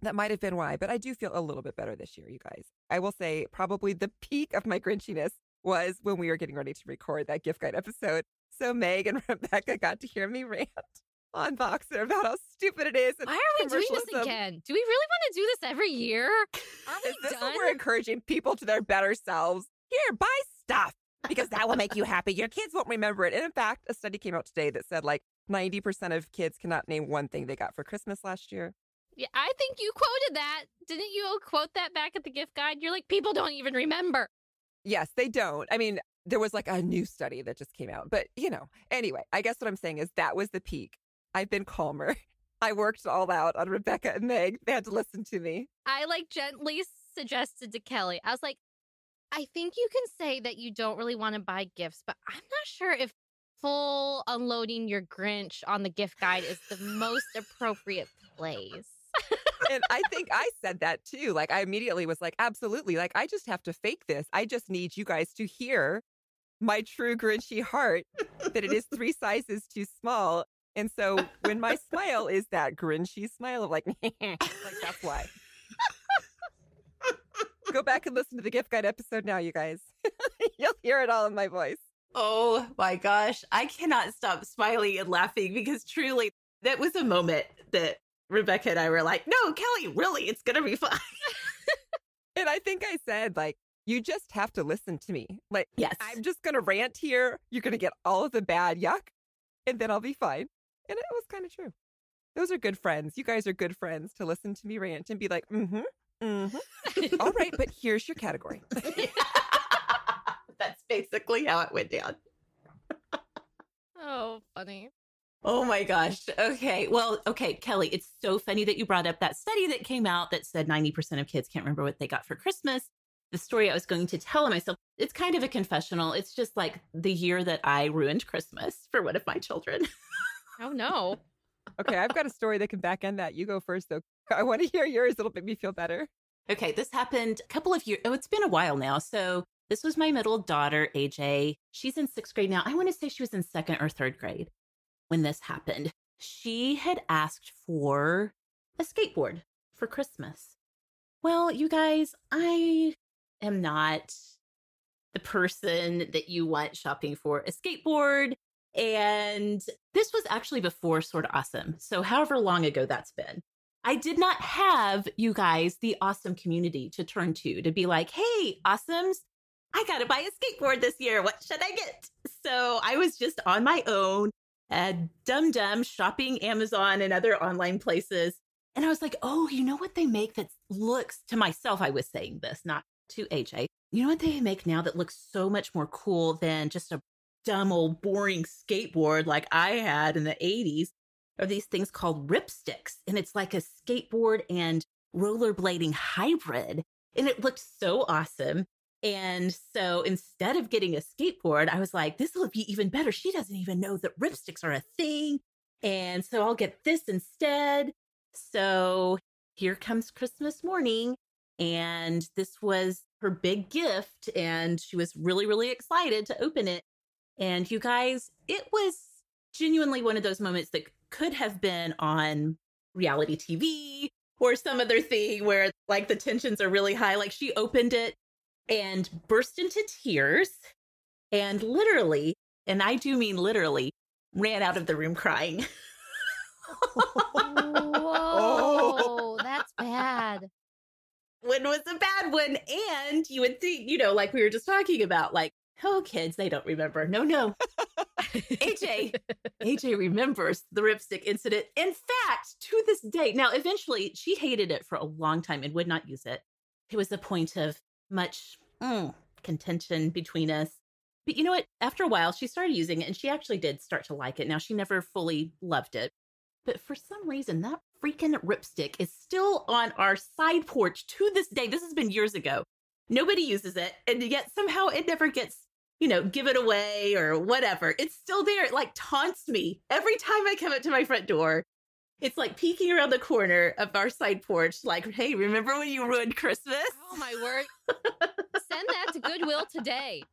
Speaker 3: that might have been why. But I do feel a little bit better this year, you guys. I will say probably the peak of my grinchiness was when we were getting ready to record that gift guide episode. So Meg and <laughs> Rebecca got to hear me rant <laughs> on Voxer about how stupid it is. and
Speaker 2: Why are we doing this again? Do we really want to do this every year? Are
Speaker 3: Is
Speaker 2: we
Speaker 3: this
Speaker 2: done?
Speaker 3: we're encouraging people to their better selves? Here, buy stuff. because that will make you happy. Your kids won't remember it. And in fact, a study came out today that said like 90% of kids cannot name one thing they got for Christmas last year.
Speaker 2: Yeah, I think you quoted that. Didn't you quote that back at the gift guide? You're like, people don't even remember.
Speaker 3: Yes, they don't. I mean, there was like a new study that just came out. But, you know, anyway, I guess what I'm saying is that was the peak. I've been calmer. <laughs> I worked all out on Rebecca and Meg. They had to listen to me.
Speaker 2: I like gently suggested to Kelly, I was like, I think you can say that you don't really want to buy gifts, but I'm not sure if full unloading your Grinch on the gift guide is the most appropriate place.
Speaker 3: And I think I said that too. Like, I immediately was like, absolutely. Like, I just have to fake this. I just need you guys to hear my true Grinchy heart that it is <laughs> three sizes too small. And so when my smile is that Grinchy smile of like, <laughs> like that's why. Go back and listen to the gift guide episode now, you guys. <laughs> You'll hear it all in my voice.
Speaker 1: Oh my gosh. I cannot stop smiling and laughing because truly that was a moment that Rebecca and I were like, no, Kelly, really, it's going to be fine. <laughs>
Speaker 3: and I think I said, like, you just have to listen to me. Like,
Speaker 1: yes,
Speaker 3: I'm just going to rant here. You're going to get all of the bad yuck, and then I'll be fine. And it was kind of true. Those are good friends. You guys are good friends to listen to me rant and be like, mm hmm, mm hmm. all right, but <laughs> here's your category. <laughs>
Speaker 1: That's basically how it went down.
Speaker 2: oh, funny.
Speaker 1: Oh my gosh. Okay. Well, okay, Kelly, it's so funny that you brought up that study that came out that said 90% of kids can't remember what they got for Christmas. The story I was going to tell myself, it's kind of a confessional. It's just like the year that I ruined Christmas for one of my children.
Speaker 2: oh, no.
Speaker 3: okay, I've got a story that can back end that. You go first, though. I want to hear yours. It'll make me feel better.
Speaker 1: Okay, this happened a couple of years. Oh, it's been a while now. So this was my middle daughter, AJ. She's in sixth grade now. I want to say she was in second or third grade when this happened. She had asked for a skateboard for Christmas. Well, you guys, I am not the person that you want shopping for a skateboard. And this was actually before Sorta Awesome. So, however long ago that's been, I did not have you guys, the awesome community, to turn to to be like, hey, awesomes, I got to buy a skateboard this year. What should I get? So, I was just on my own uh, Dum Dum shopping Amazon and other online places. And I was like, oh, you know what they make that looks to myself? I was saying this, not to AJ. You know what they make now that looks so much more cool than just a dumb old boring skateboard like I had in the 80s? Are these things called ripsticks. And it's like a skateboard and rollerblading hybrid. And it looked so awesome. And so instead of getting a skateboard, I was like, this will be even better. She doesn't even know that ripsticks are a thing. And so I'll get this instead. So here comes Christmas morning. And this was her big gift. And she was really, really excited to open it. And you guys, it was genuinely one of those moments that could have been on reality TV or some other thing where like the tensions are really high. Like she opened it and burst into tears and literally, and I do mean literally, ran out of the room crying.
Speaker 2: Whoa, that's bad.
Speaker 1: One was a bad one. And you would think, you know, like we were just talking about, like, oh, kids, they don't remember. No, no. AJ, AJ remembers the ripstick incident. In fact, to this day, now eventually she hated it for a long time and would not use it. It was a point of much mm, contention between us. But you know what? After a while, she started using it and she actually did start to like it. Now, she never fully loved it. But for some reason, that freaking ripstick is still on our side porch to this day. This has been years ago. Nobody uses it. And yet somehow it never gets, you know, give it away or whatever. It's still there. It like taunts me every time I come up to my front door. It's like peeking around the corner of our side porch, like, hey, remember when you ruined Christmas?
Speaker 2: Oh my word. Send that to Goodwill today.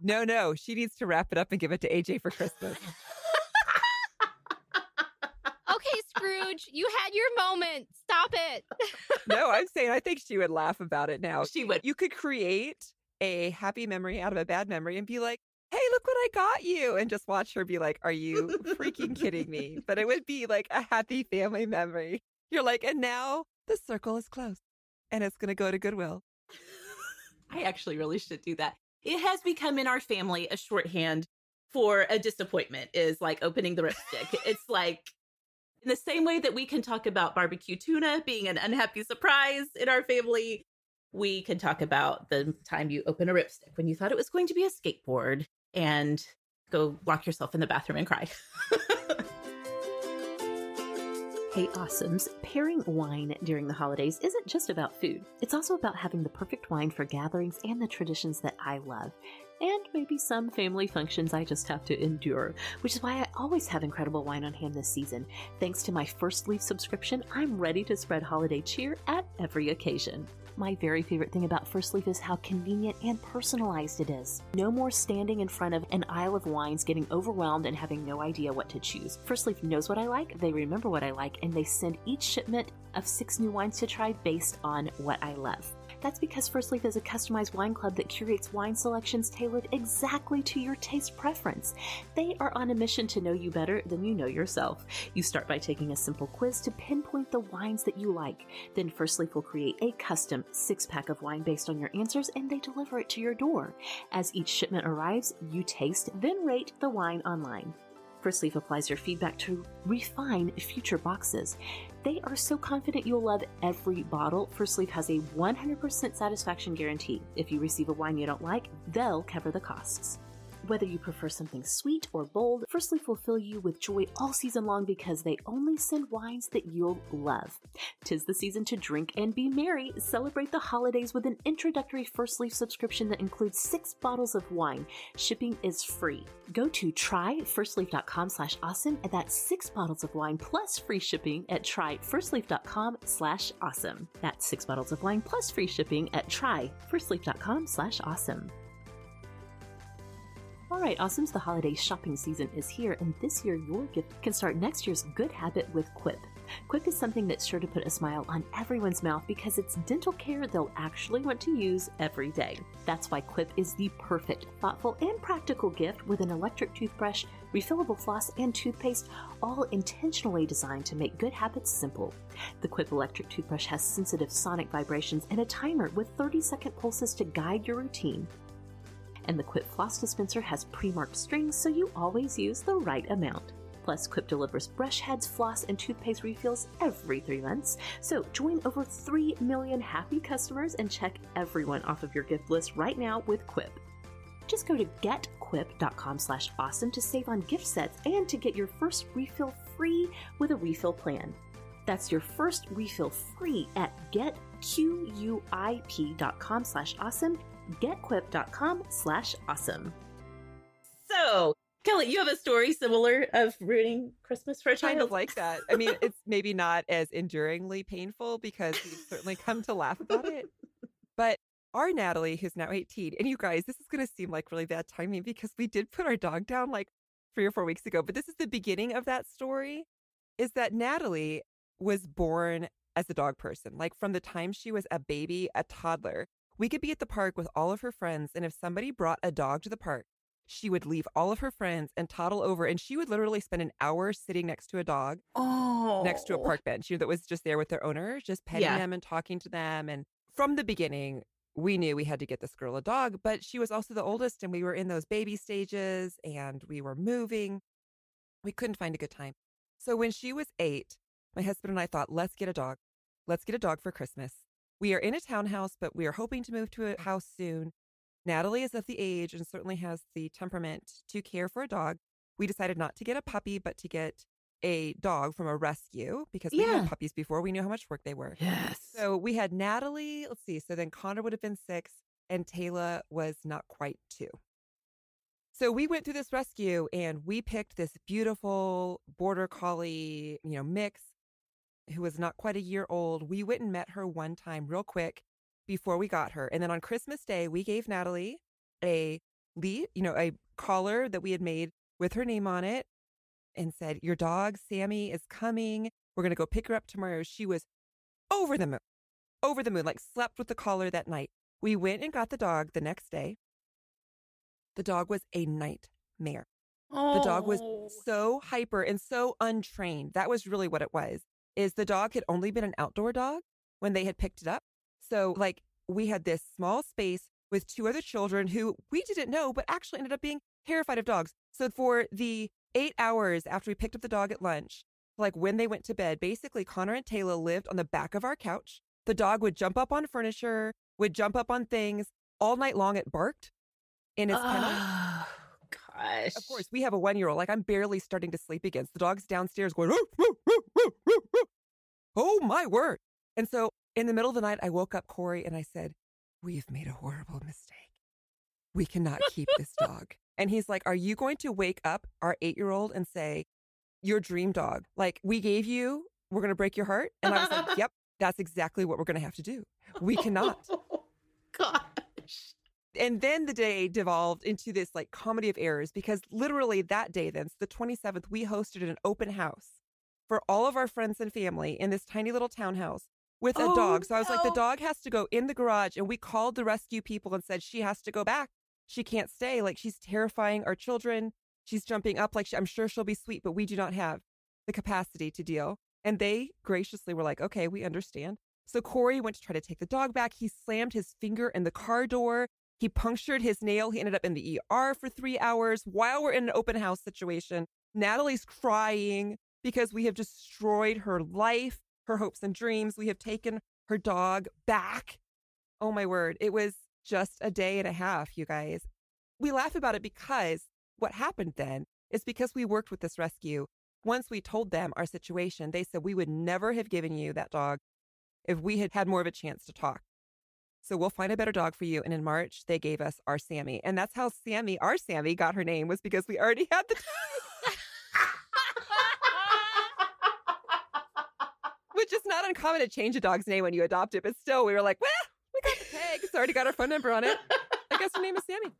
Speaker 3: No, no. She needs to wrap it up and give it to AJ for Christmas.
Speaker 2: okay, Scrooge, you had your moment. Stop it.
Speaker 3: no, I'm saying I think she would laugh about it now.
Speaker 1: She would.
Speaker 3: You could create a happy memory out of a bad memory and be like, hey, look what I got you. And just watch her be like, are you freaking kidding me? But it would be like a happy family memory. You're like, and now the circle is closed and it's going to go to Goodwill.
Speaker 1: I actually really should do that.
Speaker 4: it has become in our family a shorthand for a disappointment is like opening the ripstick. it's like in the same way that we can talk about barbecue tuna being an unhappy surprise in our family, we can talk about the time you open a ripstick when you thought it was going to be a skateboard and go lock yourself in the bathroom and cry. <laughs> Hey, awesomes. Pairing wine during the holidays isn't just about food. It's also about having the perfect wine for gatherings and the traditions that I love. And maybe some family functions I just have to endure, which is why I always have incredible wine on hand this season. Thanks to my First Leaf subscription, I'm ready to spread holiday cheer at every occasion. My very favorite thing about First Leaf is how convenient and personalized it is. No more standing in front of an aisle of wines, getting overwhelmed and having no idea what to choose. First Leaf knows what I like, they remember what I like, and they send each shipment of six new wines to try based on what I love. That's because First Leaf is a customized wine club that curates wine selections tailored exactly to your taste preference. They are on a mission to know you better than you know yourself. You start by taking a simple quiz to pinpoint the wines that you like. Then First Leaf will create a custom six pack of wine based on your answers and they deliver it to your door. As each shipment arrives, you taste, then rate the wine online. First Leaf applies your feedback to refine future boxes. They are so confident you'll love every bottle. First Leaf has a 100% satisfaction guarantee. If you receive a wine you don't like, they'll cover the costs. Whether you prefer something sweet or bold, First Leaf will fill you with joy all season long because they only send wines that you'll love. Tis the season to drink and be merry. Celebrate the holidays with an introductory First Leaf subscription that includes six bottles of wine. Shipping is free. Go to tryfirstleaf.com slash awesome and that's six bottles of wine plus free shipping at tryfirstleaf.com slash awesome. That's six bottles of wine plus free shipping at tryfirstleaf.com slash awesome. All right, Awesomes, the holiday shopping season is here, and this year your gift can start next year's good habit with Quip. Quip is something that's sure to put a smile on everyone's mouth because it's dental care they'll actually want to use every day. That's why Quip is the perfect, thoughtful, and practical gift with an electric toothbrush, refillable floss, and toothpaste, all intentionally designed to make good habits simple. The Quip electric toothbrush has sensitive sonic vibrations and a timer with 30 second pulses to guide your routine and the Quip floss dispenser has pre-marked strings so you always use the right amount. Plus, Quip delivers brush heads, floss, and toothpaste refills every three months. So join over 3 million happy customers and check everyone off of your gift list right now with Quip. Just go to getquip.com slash awesome to save on gift sets and to get your first refill free with a refill plan. That's your first refill free at getquip.com slash awesome getquip.com slash awesome. So, Kelly, you have a story similar of ruining Christmas for a child?
Speaker 3: Kind of like that. I mean, it's <laughs> maybe not as enduringly painful because we've certainly come to laugh about it. But our Natalie, who's now 18, and you guys, this is going to seem like really bad timing because we did put our dog down like three or four weeks ago. But this is the beginning of that story is that Natalie was born as a dog person. Like from the time she was a baby, a toddler, we could be at the park with all of her friends, and if somebody brought a dog to the park, she would leave all of her friends and toddle over, and she would literally spend an hour sitting next to a dog,
Speaker 4: oh,
Speaker 3: next to a oh. park bench, you know, that was just there with their owner, just petting
Speaker 4: Yeah.
Speaker 3: them and talking to them. And from the beginning, we knew we had to get this girl a dog, but she was also the oldest, and we were in those baby stages, and we were moving. We couldn't find a good time. So when she was eight, my husband and I thought, let's get a dog. Let's get a dog for Christmas. We are in a townhouse, but we are hoping to move to a mm. house soon. Natalie is of the age and certainly has the temperament to care for a dog. We decided not to get a puppy, but to get a dog from a rescue because we
Speaker 4: Yeah.
Speaker 3: had puppies before. We knew how much work they were.
Speaker 4: Yes.
Speaker 3: So we had Natalie, let's see, so then Connor would have been six and Taylor was not quite two. So we went through this rescue and we picked this beautiful border collie, you know, mix who was not quite a year old. We went and met her one time real quick before we got her. And then on Christmas Day, we gave Natalie a lead, you know, a collar that we had made with her name on it and said, Your dog, Sammy, is coming. We're going to go pick her up tomorrow. She was over the moon, over the moon, like slept with the collar that night. We went and got the dog the next day. The dog was a nightmare. The dog was
Speaker 4: Oh.
Speaker 3: so hyper and so untrained. That was really what it was. Is the dog had only been an outdoor dog when they had picked it up. So like we had this small space with two other children who we didn't know, but actually ended up being terrified of dogs. So for the eight hours after we picked up the dog at lunch, like when they went to bed, basically Connor and Taylor lived on the back of our couch. The dog would jump up on furniture, would jump up on things all night long. It barked in its kennel.
Speaker 1: Oh, gosh.
Speaker 3: Of course, we have a one year old. Like I'm barely starting to sleep again. The dog's downstairs going, "Woo, woo, woo, woo, woo, woo." oh my word. And so in the middle of the night, I woke up Corey and I said, We've made a horrible mistake. We cannot keep this <laughs> dog. And he's like, Are you going to wake up our eight year old and say, Your dream dog, like we gave you, we're going to break your heart? And I was like, Yep, that's exactly what we're going to have to do. We cannot. <laughs>
Speaker 1: gosh.
Speaker 3: And then the day devolved into this like comedy of errors because literally that day, then, so the 27th, we hosted an open house for all of our friends and family in this tiny little townhouse with a
Speaker 1: Oh,
Speaker 3: dog. So I was like, the dog has to go in the garage. And we called the rescue people and said, she has to go back. She can't stay. Like, she's terrifying our children. She's jumping up. Like, she, I'm sure she'll be sweet, but we do not have the capacity to deal. And they graciously were like, okay, we understand. So Corey went to try to take the dog back. He slammed his finger in the car door. He punctured his nail. He ended up in the ER for three hours while we're in an open house situation. Natalie's crying because we have destroyed her life, her hopes and dreams. We have taken her dog back. Oh my word. It was just a day and a half, you guys. We laugh about it because what happened then is because we worked with this rescue. Once we told them our situation, they said we would never have given you that dog if we had had more of a chance to talk. So we'll find a better dog for you. And in March, they gave us our Sammy. And that's how Sammy, our Sammy, got her name was because we already had the which is not uncommon to change a dog's name when you adopt it. But still, we were like, well, we got the tag. It's already got our phone number on it. I guess her name is Sammy.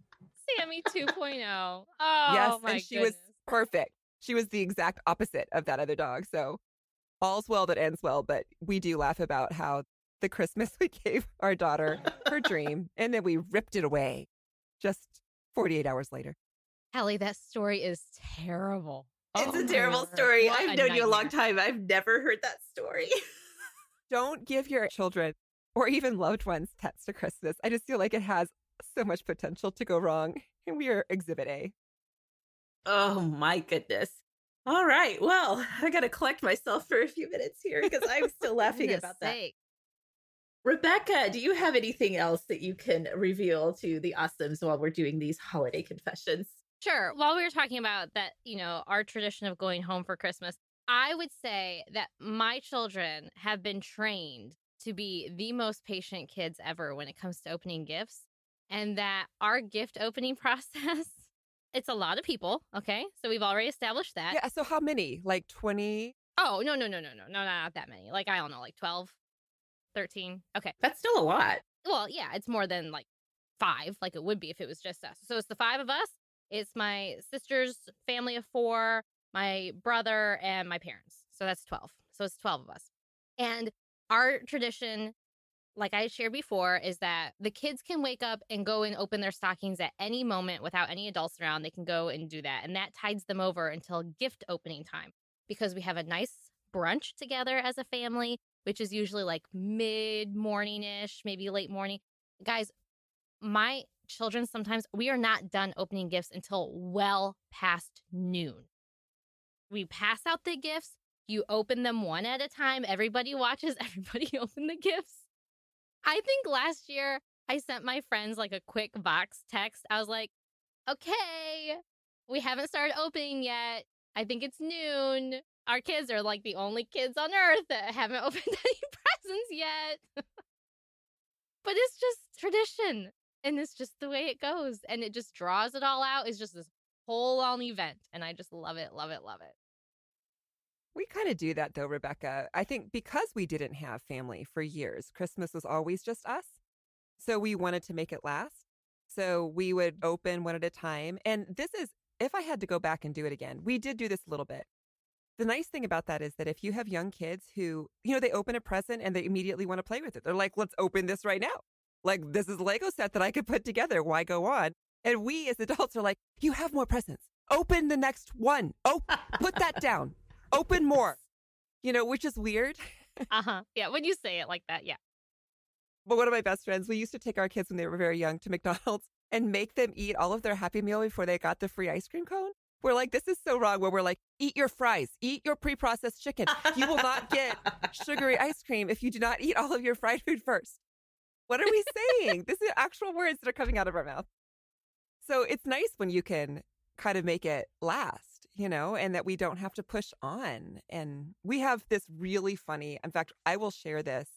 Speaker 2: Sammy 2.0. Oh,
Speaker 3: yes, oh
Speaker 2: my
Speaker 3: and she was perfect. She was the exact opposite of that other dog. So all's well that ends well. But we do laugh about how the Christmas <laughs> we gave our daughter her dream, and then we ripped it away just 48 hours later.
Speaker 2: Kelly, that story is terrible.
Speaker 1: It's
Speaker 2: Oh
Speaker 1: a terrible story.
Speaker 2: What
Speaker 1: I've known you a long time. I've never heard that story. <laughs>
Speaker 3: Don't give your children or even loved ones pets to Christmas. I just feel like it has so much potential to go wrong. And we are exhibit A.
Speaker 1: Oh my goodness. All right. Well, I got to collect myself for a few minutes here because I'm still <laughs> laughing about that.
Speaker 2: sake.
Speaker 1: Rebecca, do you have anything else that you can reveal to the awesomes while we're doing these holiday confessions?
Speaker 2: Sure. While we were talking about that, you know, our tradition of going home for Christmas, I would say that my children have been trained to be the most patient kids ever when it comes to opening gifts. And that our gift opening <laughs> process, it's a lot of people. Okay. So we've already established that.
Speaker 3: Yeah. So how many? Like 20?
Speaker 2: Oh, no, no, no, no, no, no, not that many. Like, I don't know, like 12, 13. Okay.
Speaker 1: That's still a lot.
Speaker 2: Well, yeah, it's more than like five, like it would be if it was just us. So it's the five of us. It's my sister's family of four, my brother, and my parents. So that's 12. So it's 12 of us. And our tradition, like I shared before, is that the kids can wake up and go and open their stockings at any moment without any adults around. They can go and do that. And that tides them over until gift opening time because we have a nice brunch together as a family, which is usually like mid morning ish, maybe late morning. Guys, my children sometimes we are not done opening gifts until well past noon. We pass out the gifts, you open them one at a time. Everybody watches <laughs> everybody open the gifts. I think last year I sent my friends like a quick box text. I was like, okay, we haven't started opening yet. I think it's noon. Our kids are like the only kids on earth that haven't <laughs> opened <laughs> any presents yet. but it's just tradition and it's just the way it goes and it just draws it all out. It's just this whole on event and I just love it, love it, love it.
Speaker 3: We kind of do that though, Rebecca. I think because we didn't have family for years, Christmas was always just us. So we wanted to make it last. So we would mm-hmm. open one at a time. And this is, if I had to go back and do it again, we did do this a little bit. The nice thing about that is that if you have young kids who, you know, they open a present and they immediately want to play with it, they're like, let's open this right now. Like, this is a Lego set that I could put together. Why go on? And we as adults are like, you have more presents. Open the next one. Oh, put that down. Open <laughs> more. You know, which is weird.
Speaker 2: Uh huh. Yeah. When you say it like that, yeah.
Speaker 3: But one of my best friends, we used to take our kids when they were very young to McDonald's <laughs> and make them eat all of their Happy Meal before they got the free ice cream cone. We're like, this is so wrong. Where we're like, eat your fries, eat your pre processed chicken. You will not get <laughs> sugary ice cream if you do not eat all of your fried food first. What are we saying? this is actual words that are coming out of our mouth. So it's nice when you can kind of make it last, you know, and that we don't have to push on. And we have this really funny, in fact, I will share this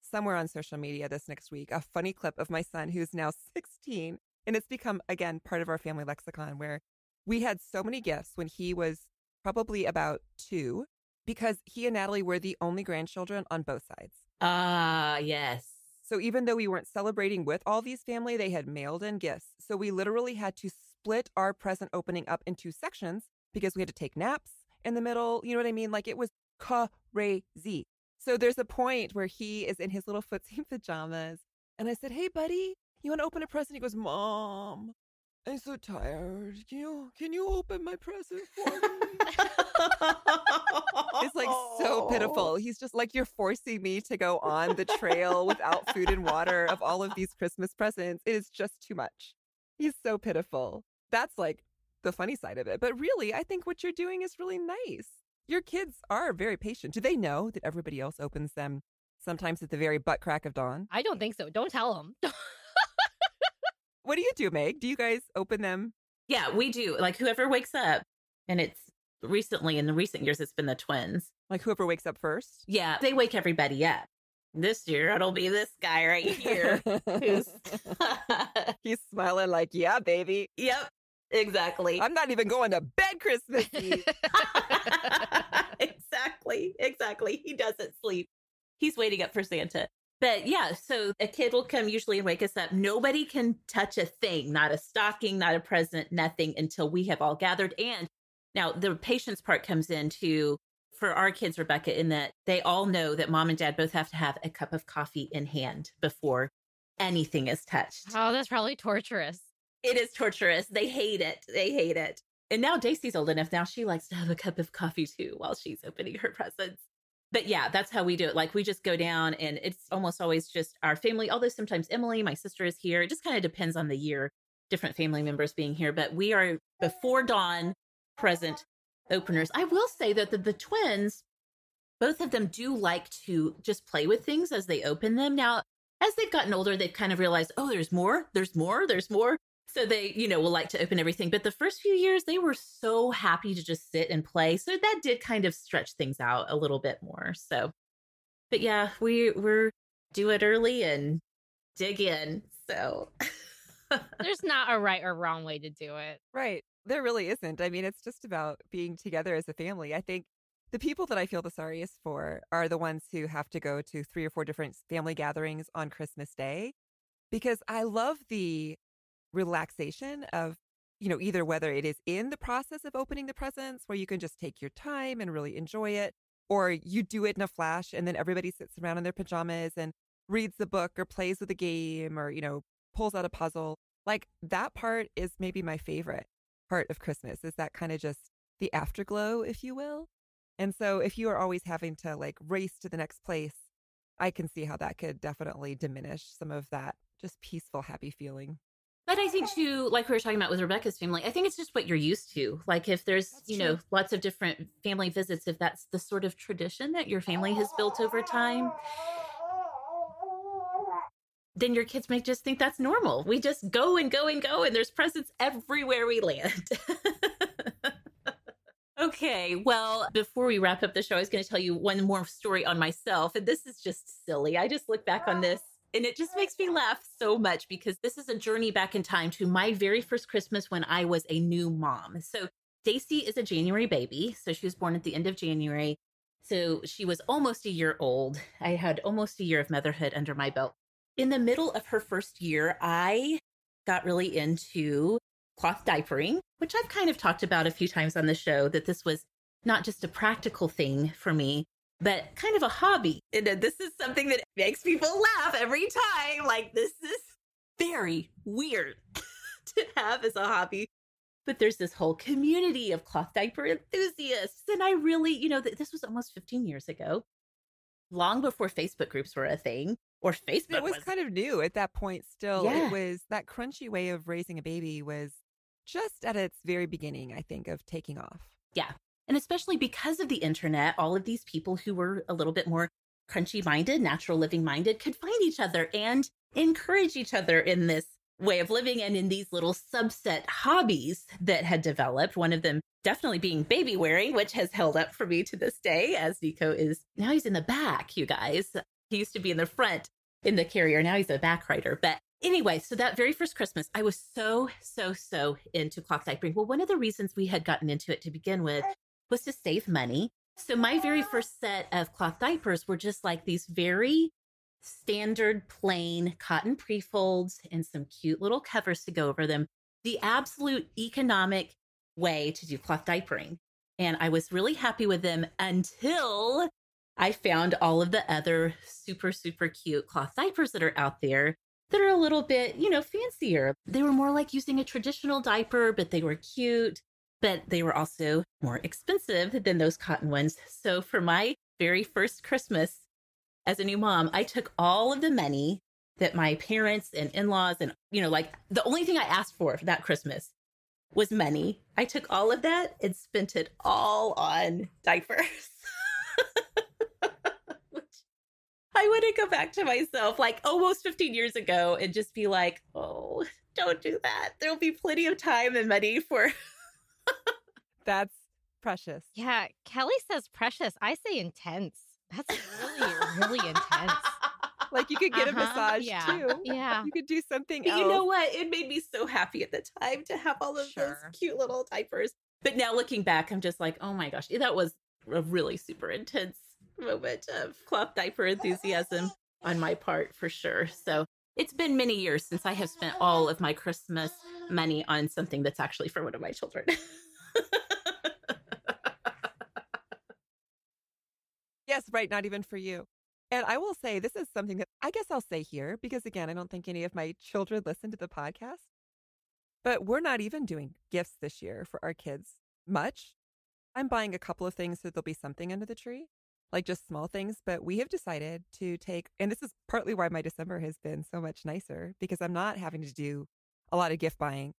Speaker 3: somewhere on social media this next week, a funny clip of my son who's now <laughs> 16. And it's become, again, part of our family lexicon where we had so many gifts when he was probably about two because he and Natalie were the only grandchildren on both sides.
Speaker 1: Ah, uh, yes.
Speaker 3: So even though we weren't celebrating with all these family, they had mailed in gifts. So we literally had to split our present opening up into sections because we had to take naps in the middle. You know what I mean? Like it was crazy. So there's a point where he is in his little footsie <laughs> pajamas. And I said, Hey, buddy, you want to open a present? He goes, Mom, I'm so tired. Can you can you open my present for me? it's like so <laughs> pitiful. He's just like you're forcing me to go on the trail without food and water of all of these Christmas presents. It is just too much. He's so pitiful. That's like the funny side of it. But really, I think what you're doing is really nice. Your kids are very patient. Do they know that everybody else opens them sometimes at the very butt crack of dawn?
Speaker 2: I don't think so. Don't tell them. <laughs>
Speaker 3: what do you do, Meg? Do you guys open them?
Speaker 1: Yeah, we do. Like whoever wakes up, and it's recently in the recent years, it's been the twins.
Speaker 3: Like whoever wakes up first?
Speaker 1: Yeah, they wake everybody up. This year, it'll be this guy right here who's <laughs>
Speaker 3: he's smiling like, yeah, baby. <laughs>
Speaker 1: Yep, exactly.
Speaker 3: I'm not even going to bed Christmas Eve. <laughs>
Speaker 1: exactly, exactly. He doesn't sleep. He's waiting up for Santa. But yeah, so a kid will come usually and wake us up. Nobody can touch a thing, not a stocking, not a present, nothing until we have all gathered. And now the patience part comes in too for our kids, Rebecca, in that they all know that mom and dad both have to have a cup of coffee in hand before anything is touched.
Speaker 2: Oh, that's probably torturous.
Speaker 1: It is torturous. They hate it. They hate it. And now Daisy's old enough. Now she likes to have a cup of coffee too while she's opening her presents but yeah, that's how we do it. Like we just go down and it's almost always just our family, although sometimes Emily, my sister, is here. It just kind of depends on the year, different family members being here. But we are before dawn present openers. I will say that the, the twins, both of them do like to just play with things as they open them. Now, as they've gotten older, they've kind of realized, oh, there's more, there's more, there's more. So they, you know, will like to open everything. But the first few years, they were so happy to just sit and play. So that did kind of stretch things out a little bit more. So, but yeah, we we're do it early and dig in. So <laughs>
Speaker 2: there's not a right or wrong way to do it.
Speaker 3: Right. There really isn't. I mean, it's just about being together as a family. I think the people that I feel the sorriest for are the ones who have to go to three or four different family gatherings on Christmas Day because I love the relaxation of you know either whether it is in the process of opening the presents where you can just take your time and really enjoy it or you do it in a flash and then everybody sits around in their pajamas and reads the book or plays with a game or you know pulls out a puzzle. Like that part is maybe my favorite part of christmas is that kind of just the afterglow if you will. And so if you are always having to like race to the next place i can see how that could definitely diminish some of that just peaceful happy feeling
Speaker 1: but I think too, like we were talking about with Rebecca's family, I think it's just what you're used to. Like if there's, that's you true. know, lots of different family visits, if that's the sort of tradition that your family has built over time, then your kids may just think that's normal. We just go and go and go, and there's presents everywhere we land. <laughs> okay, well, before we wrap up the show, I was going to tell you one more story on myself. And this is just silly. I just look back on this and it just makes me laugh so much because this is a journey back in time to my very first Christmas when I was a new mom. So Daisy is a January baby. So she was born at the end of January. So she was almost a year old. I had almost a year of motherhood under my belt. In the middle of her first year, I got really into cloth diapering, which I've kind of talked about a few times on the show that this was not just a practical thing for me, but kind of a hobby. And this is something that makes people laugh every time. Like, this is very weird <laughs> to have as a hobby. But there's this whole community of cloth diaper enthusiasts. And I really, you know, this was almost 15 years ago, long before Facebook groups were a thing. or Facebook.
Speaker 3: It was,
Speaker 1: was
Speaker 3: kind of new at that point still.
Speaker 1: Yeah.
Speaker 3: It was that crunchy way of raising a baby was just at its very beginning, I think, of taking off.
Speaker 1: Yeah. And especially because of the internet, all of these people who were a little bit more crunchy minded, natural living minded could find each other and encourage each other in this way of living and in these little subset hobbies that had developed. One of them definitely being baby wearing, which has held up for me to this day as Nico is now he's in the back, you guys. He used to be in the front in the carrier. Now he's a back rider. But anyway, so that very first Christmas, I was so, so, so into cloth diapering. Well, one of the reasons we had gotten into it to begin with was to save money. So my very first set of cloth diapers were just like these very standard plain cotton pre-folds and some cute little covers to go over them. The absolute economic way to do cloth diapering. And I was really happy with them until I found all of the other super, super cute cloth diapers that are out there that are a little bit, you know, fancier. They were more like using a traditional diaper, but they were cute, but they were also more expensive than those cotton ones. So for my very first Christmas as a new mom, I took all of the money that my parents and in laws and, you know, like the only thing I asked for that Christmas was money. I took all of that and spent it all on diapers. <laughs> I wouldn't go back to myself like almost 15 years ago and just be like, oh, don't do that. There'll be plenty of time and money for. <laughs>
Speaker 3: That's precious.
Speaker 2: Yeah, Kelly says precious. I say intense. That's really, really intense. <laughs>
Speaker 3: Like you could get a
Speaker 2: Uh-huh,
Speaker 3: massage
Speaker 2: yeah,
Speaker 3: too.
Speaker 2: Yeah.
Speaker 3: You could do something
Speaker 1: But
Speaker 3: else.
Speaker 1: you know what? It made me so happy at the time to have all of
Speaker 3: Sure.
Speaker 1: those cute little diapers. But now looking back, I'm just like, oh my gosh, that was a really super intense moment of cloth diaper enthusiasm on my part for sure. So it's been many years since I have spent all of my Christmas money on something that's actually for one of my children. <laughs>
Speaker 3: Yes, right. Not even for you. And I will say, this is something that I guess I'll say here because, again, I don't think any of my children listen to the podcast. But we're not even doing gifts this year for our kids much. I'm buying a couple of things so there'll be something under the tree, like just small things. But we have decided to take, and this is partly why my December has been so much nicer because I'm not having to do a lot of gift buying.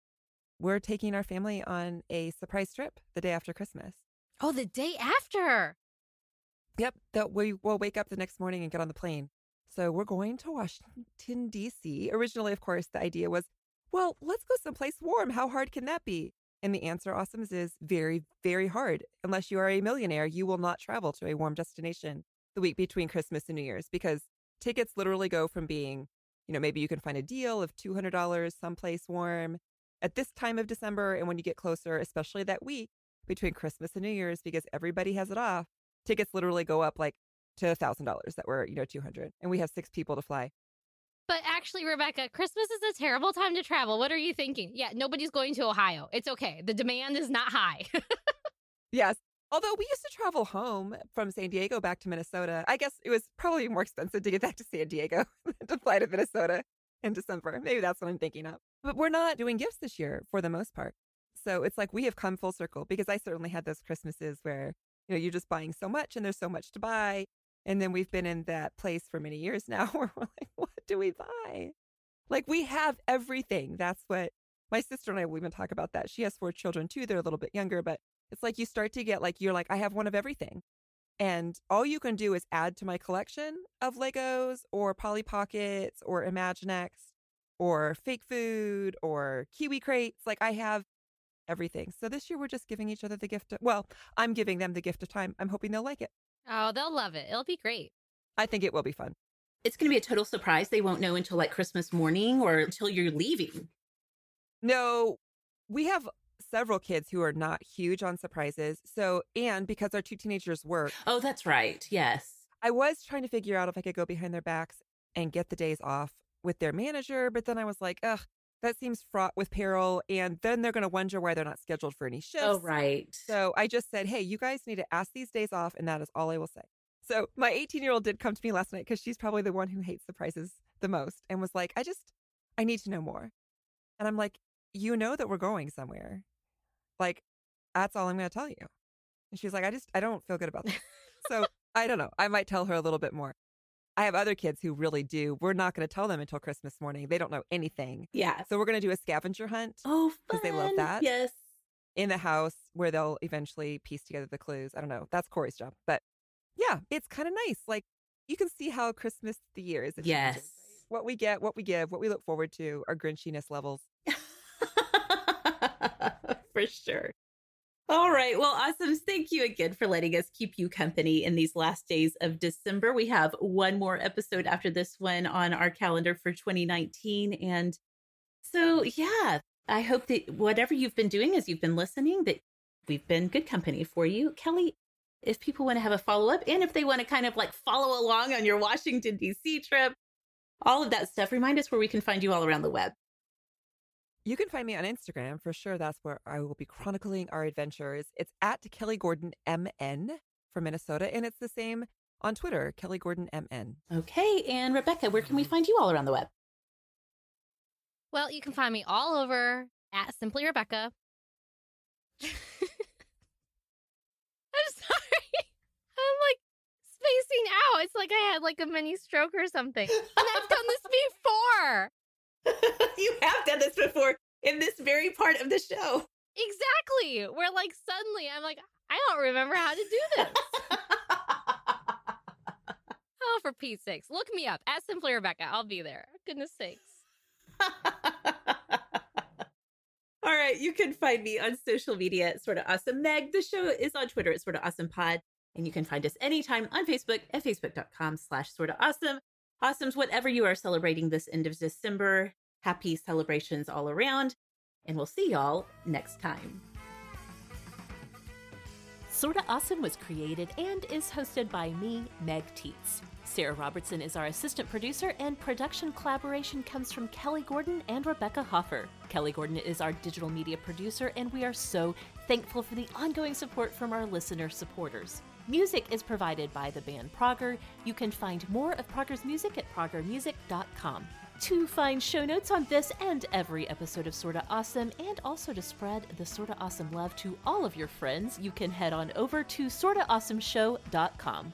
Speaker 3: We're taking our family on a surprise trip the day after Christmas.
Speaker 2: Oh, the day after.
Speaker 3: Yep, that we will wake up the next morning and get on the plane. So we're going to Washington, D.C. Originally, of course, the idea was, well, let's go someplace warm. How hard can that be? And the answer, Awesomes, is very, very hard. Unless you are a millionaire, you will not travel to a warm destination the week between Christmas and New Year's because tickets literally go from being, you know, maybe you can find a deal of $200 someplace warm at this time of December. And when you get closer, especially that week between Christmas and New Year's, because everybody has it off, tickets literally go up like to a thousand dollars that were you know 200 and we have six people to fly
Speaker 2: But actually, Rebecca, Christmas is a terrible time to travel. What are you thinking? Yeah, nobody's going to Ohio. It's okay. The demand is not high. <laughs>
Speaker 3: yes although we used to travel home from san diego back to minnesota i guess it was probably more expensive to get back to san diego <laughs> than to fly to minnesota in december maybe that's what i'm thinking of but we're not doing gifts this year for the most part so it's like we have come full circle because i certainly had those christmases where you know you're just buying so much and there's so much to buy and then we've been in that place for many years now <laughs> where we're like what do we buy? Like we have everything. That's what my sister and i will even talk about that. She has four children too they're a little bit younger but it's like you start to get like you're like i have one of everything. And all you can do is add to my collection of legos or polly pockets or imaginext or fake food or kiwi crates. Like i have everything. So this year we're just giving each other the gift of, well i'm giving them the gift of time. I'm hoping they'll like it
Speaker 2: oh, they'll love it. It'll be great.
Speaker 3: i think it will be fun
Speaker 1: it's going to be a total surprise. They won't know until like Christmas morning or until you're leaving.
Speaker 3: No, we have several kids who are not huge on surprises. So, and because our two teenagers work,
Speaker 1: Oh, that's right. Yes.
Speaker 3: I was trying to figure out if I could go behind their backs and get the days off with their manager. But then I was like, ugh, that seems fraught with peril. And then they're going to wonder why they're not scheduled for any oh, shifts.
Speaker 1: Oh, right.
Speaker 3: So I just said, hey, you guys need to ask these days off. And that is all I will say. So my 18 year old did come to me last night because she's probably the one who hates surprises the most and was like, I just, I need to know more. And I'm like, you know that we're going somewhere. Like, that's all I'm going to tell you. And she's like, I just, I don't feel good about this. <laughs> so I don't know. I might tell her a little bit more. I have other kids who really do. We're not going to tell them until Christmas morning. They don't know anything.
Speaker 1: Yeah.
Speaker 3: So we're going to do a scavenger hunt.
Speaker 1: Oh,
Speaker 3: because they love that.
Speaker 1: Yes.
Speaker 3: In the house where they'll eventually piece together the clues. I don't know. That's Corey's job. But yeah, it's kind of nice. Like you can see how Christmas the year is.
Speaker 1: Yes.
Speaker 3: Changes, What we get, what we give, what we look forward to, our grinchiness levels. <laughs>
Speaker 1: for sure. All right. Well, awesome. Thank you again for letting us keep you company in these last days of December. We have one more episode after this one on our calendar for 2019. And so, yeah, I hope that whatever you've been doing as you've been listening, that we've been good company for you. Kelly, if people want to have a follow up and if they want to kind of like follow along on your Washington, D.C. trip, all of that stuff, remind us where we can find you all around the web.
Speaker 3: You can find me on Instagram for sure. That's where I will be chronicling our adventures. It's at Kelly Gordon MN from Minnesota, and it's the same on Twitter, Kelly Gordon MN.
Speaker 1: Okay, and Rebecca, where can we mm-hmm. find you all around the web?
Speaker 2: Well, you can find me all over at Simply Rebecca. <laughs> I'm sorry. I'm like spacing out. It's like I had like a mini stroke or something. And I've done this <laughs> before. <laughs>
Speaker 1: you have done this before in this very part of the show.
Speaker 2: Exactly. Where like suddenly I'm like, I don't remember how to do this. <laughs> oh, for Pete's sakes. Look me up at Simply Rebecca. I'll be there. Goodness sakes. <laughs>
Speaker 1: All right. You can find me on social media at Sorta Awesome Meg. The show is on Twitter at Sorta Awesome Pod. And you can find us anytime on Facebook at facebook.com slash sorta awesome. Awesomes, whatever you are celebrating this end of December, happy celebrations all around. And we'll see y'all next time. Sorta Awesome was created and is hosted by me, Meg Tietz. Sarah Robertson is our assistant producer, and production collaboration comes from Kelly Gordon and Rebecca Hoffer. Kelly Gordon is our digital media producer, and we are so thankful for the ongoing support from our listener supporters. Music is provided by the band Prager. You can find more of Prager's music at pragermusic.com. To find show notes on this and every episode of Sorta Awesome, and also to spread the Sorta Awesome love to all of your friends, you can head on over to sortaawesomeshow.com.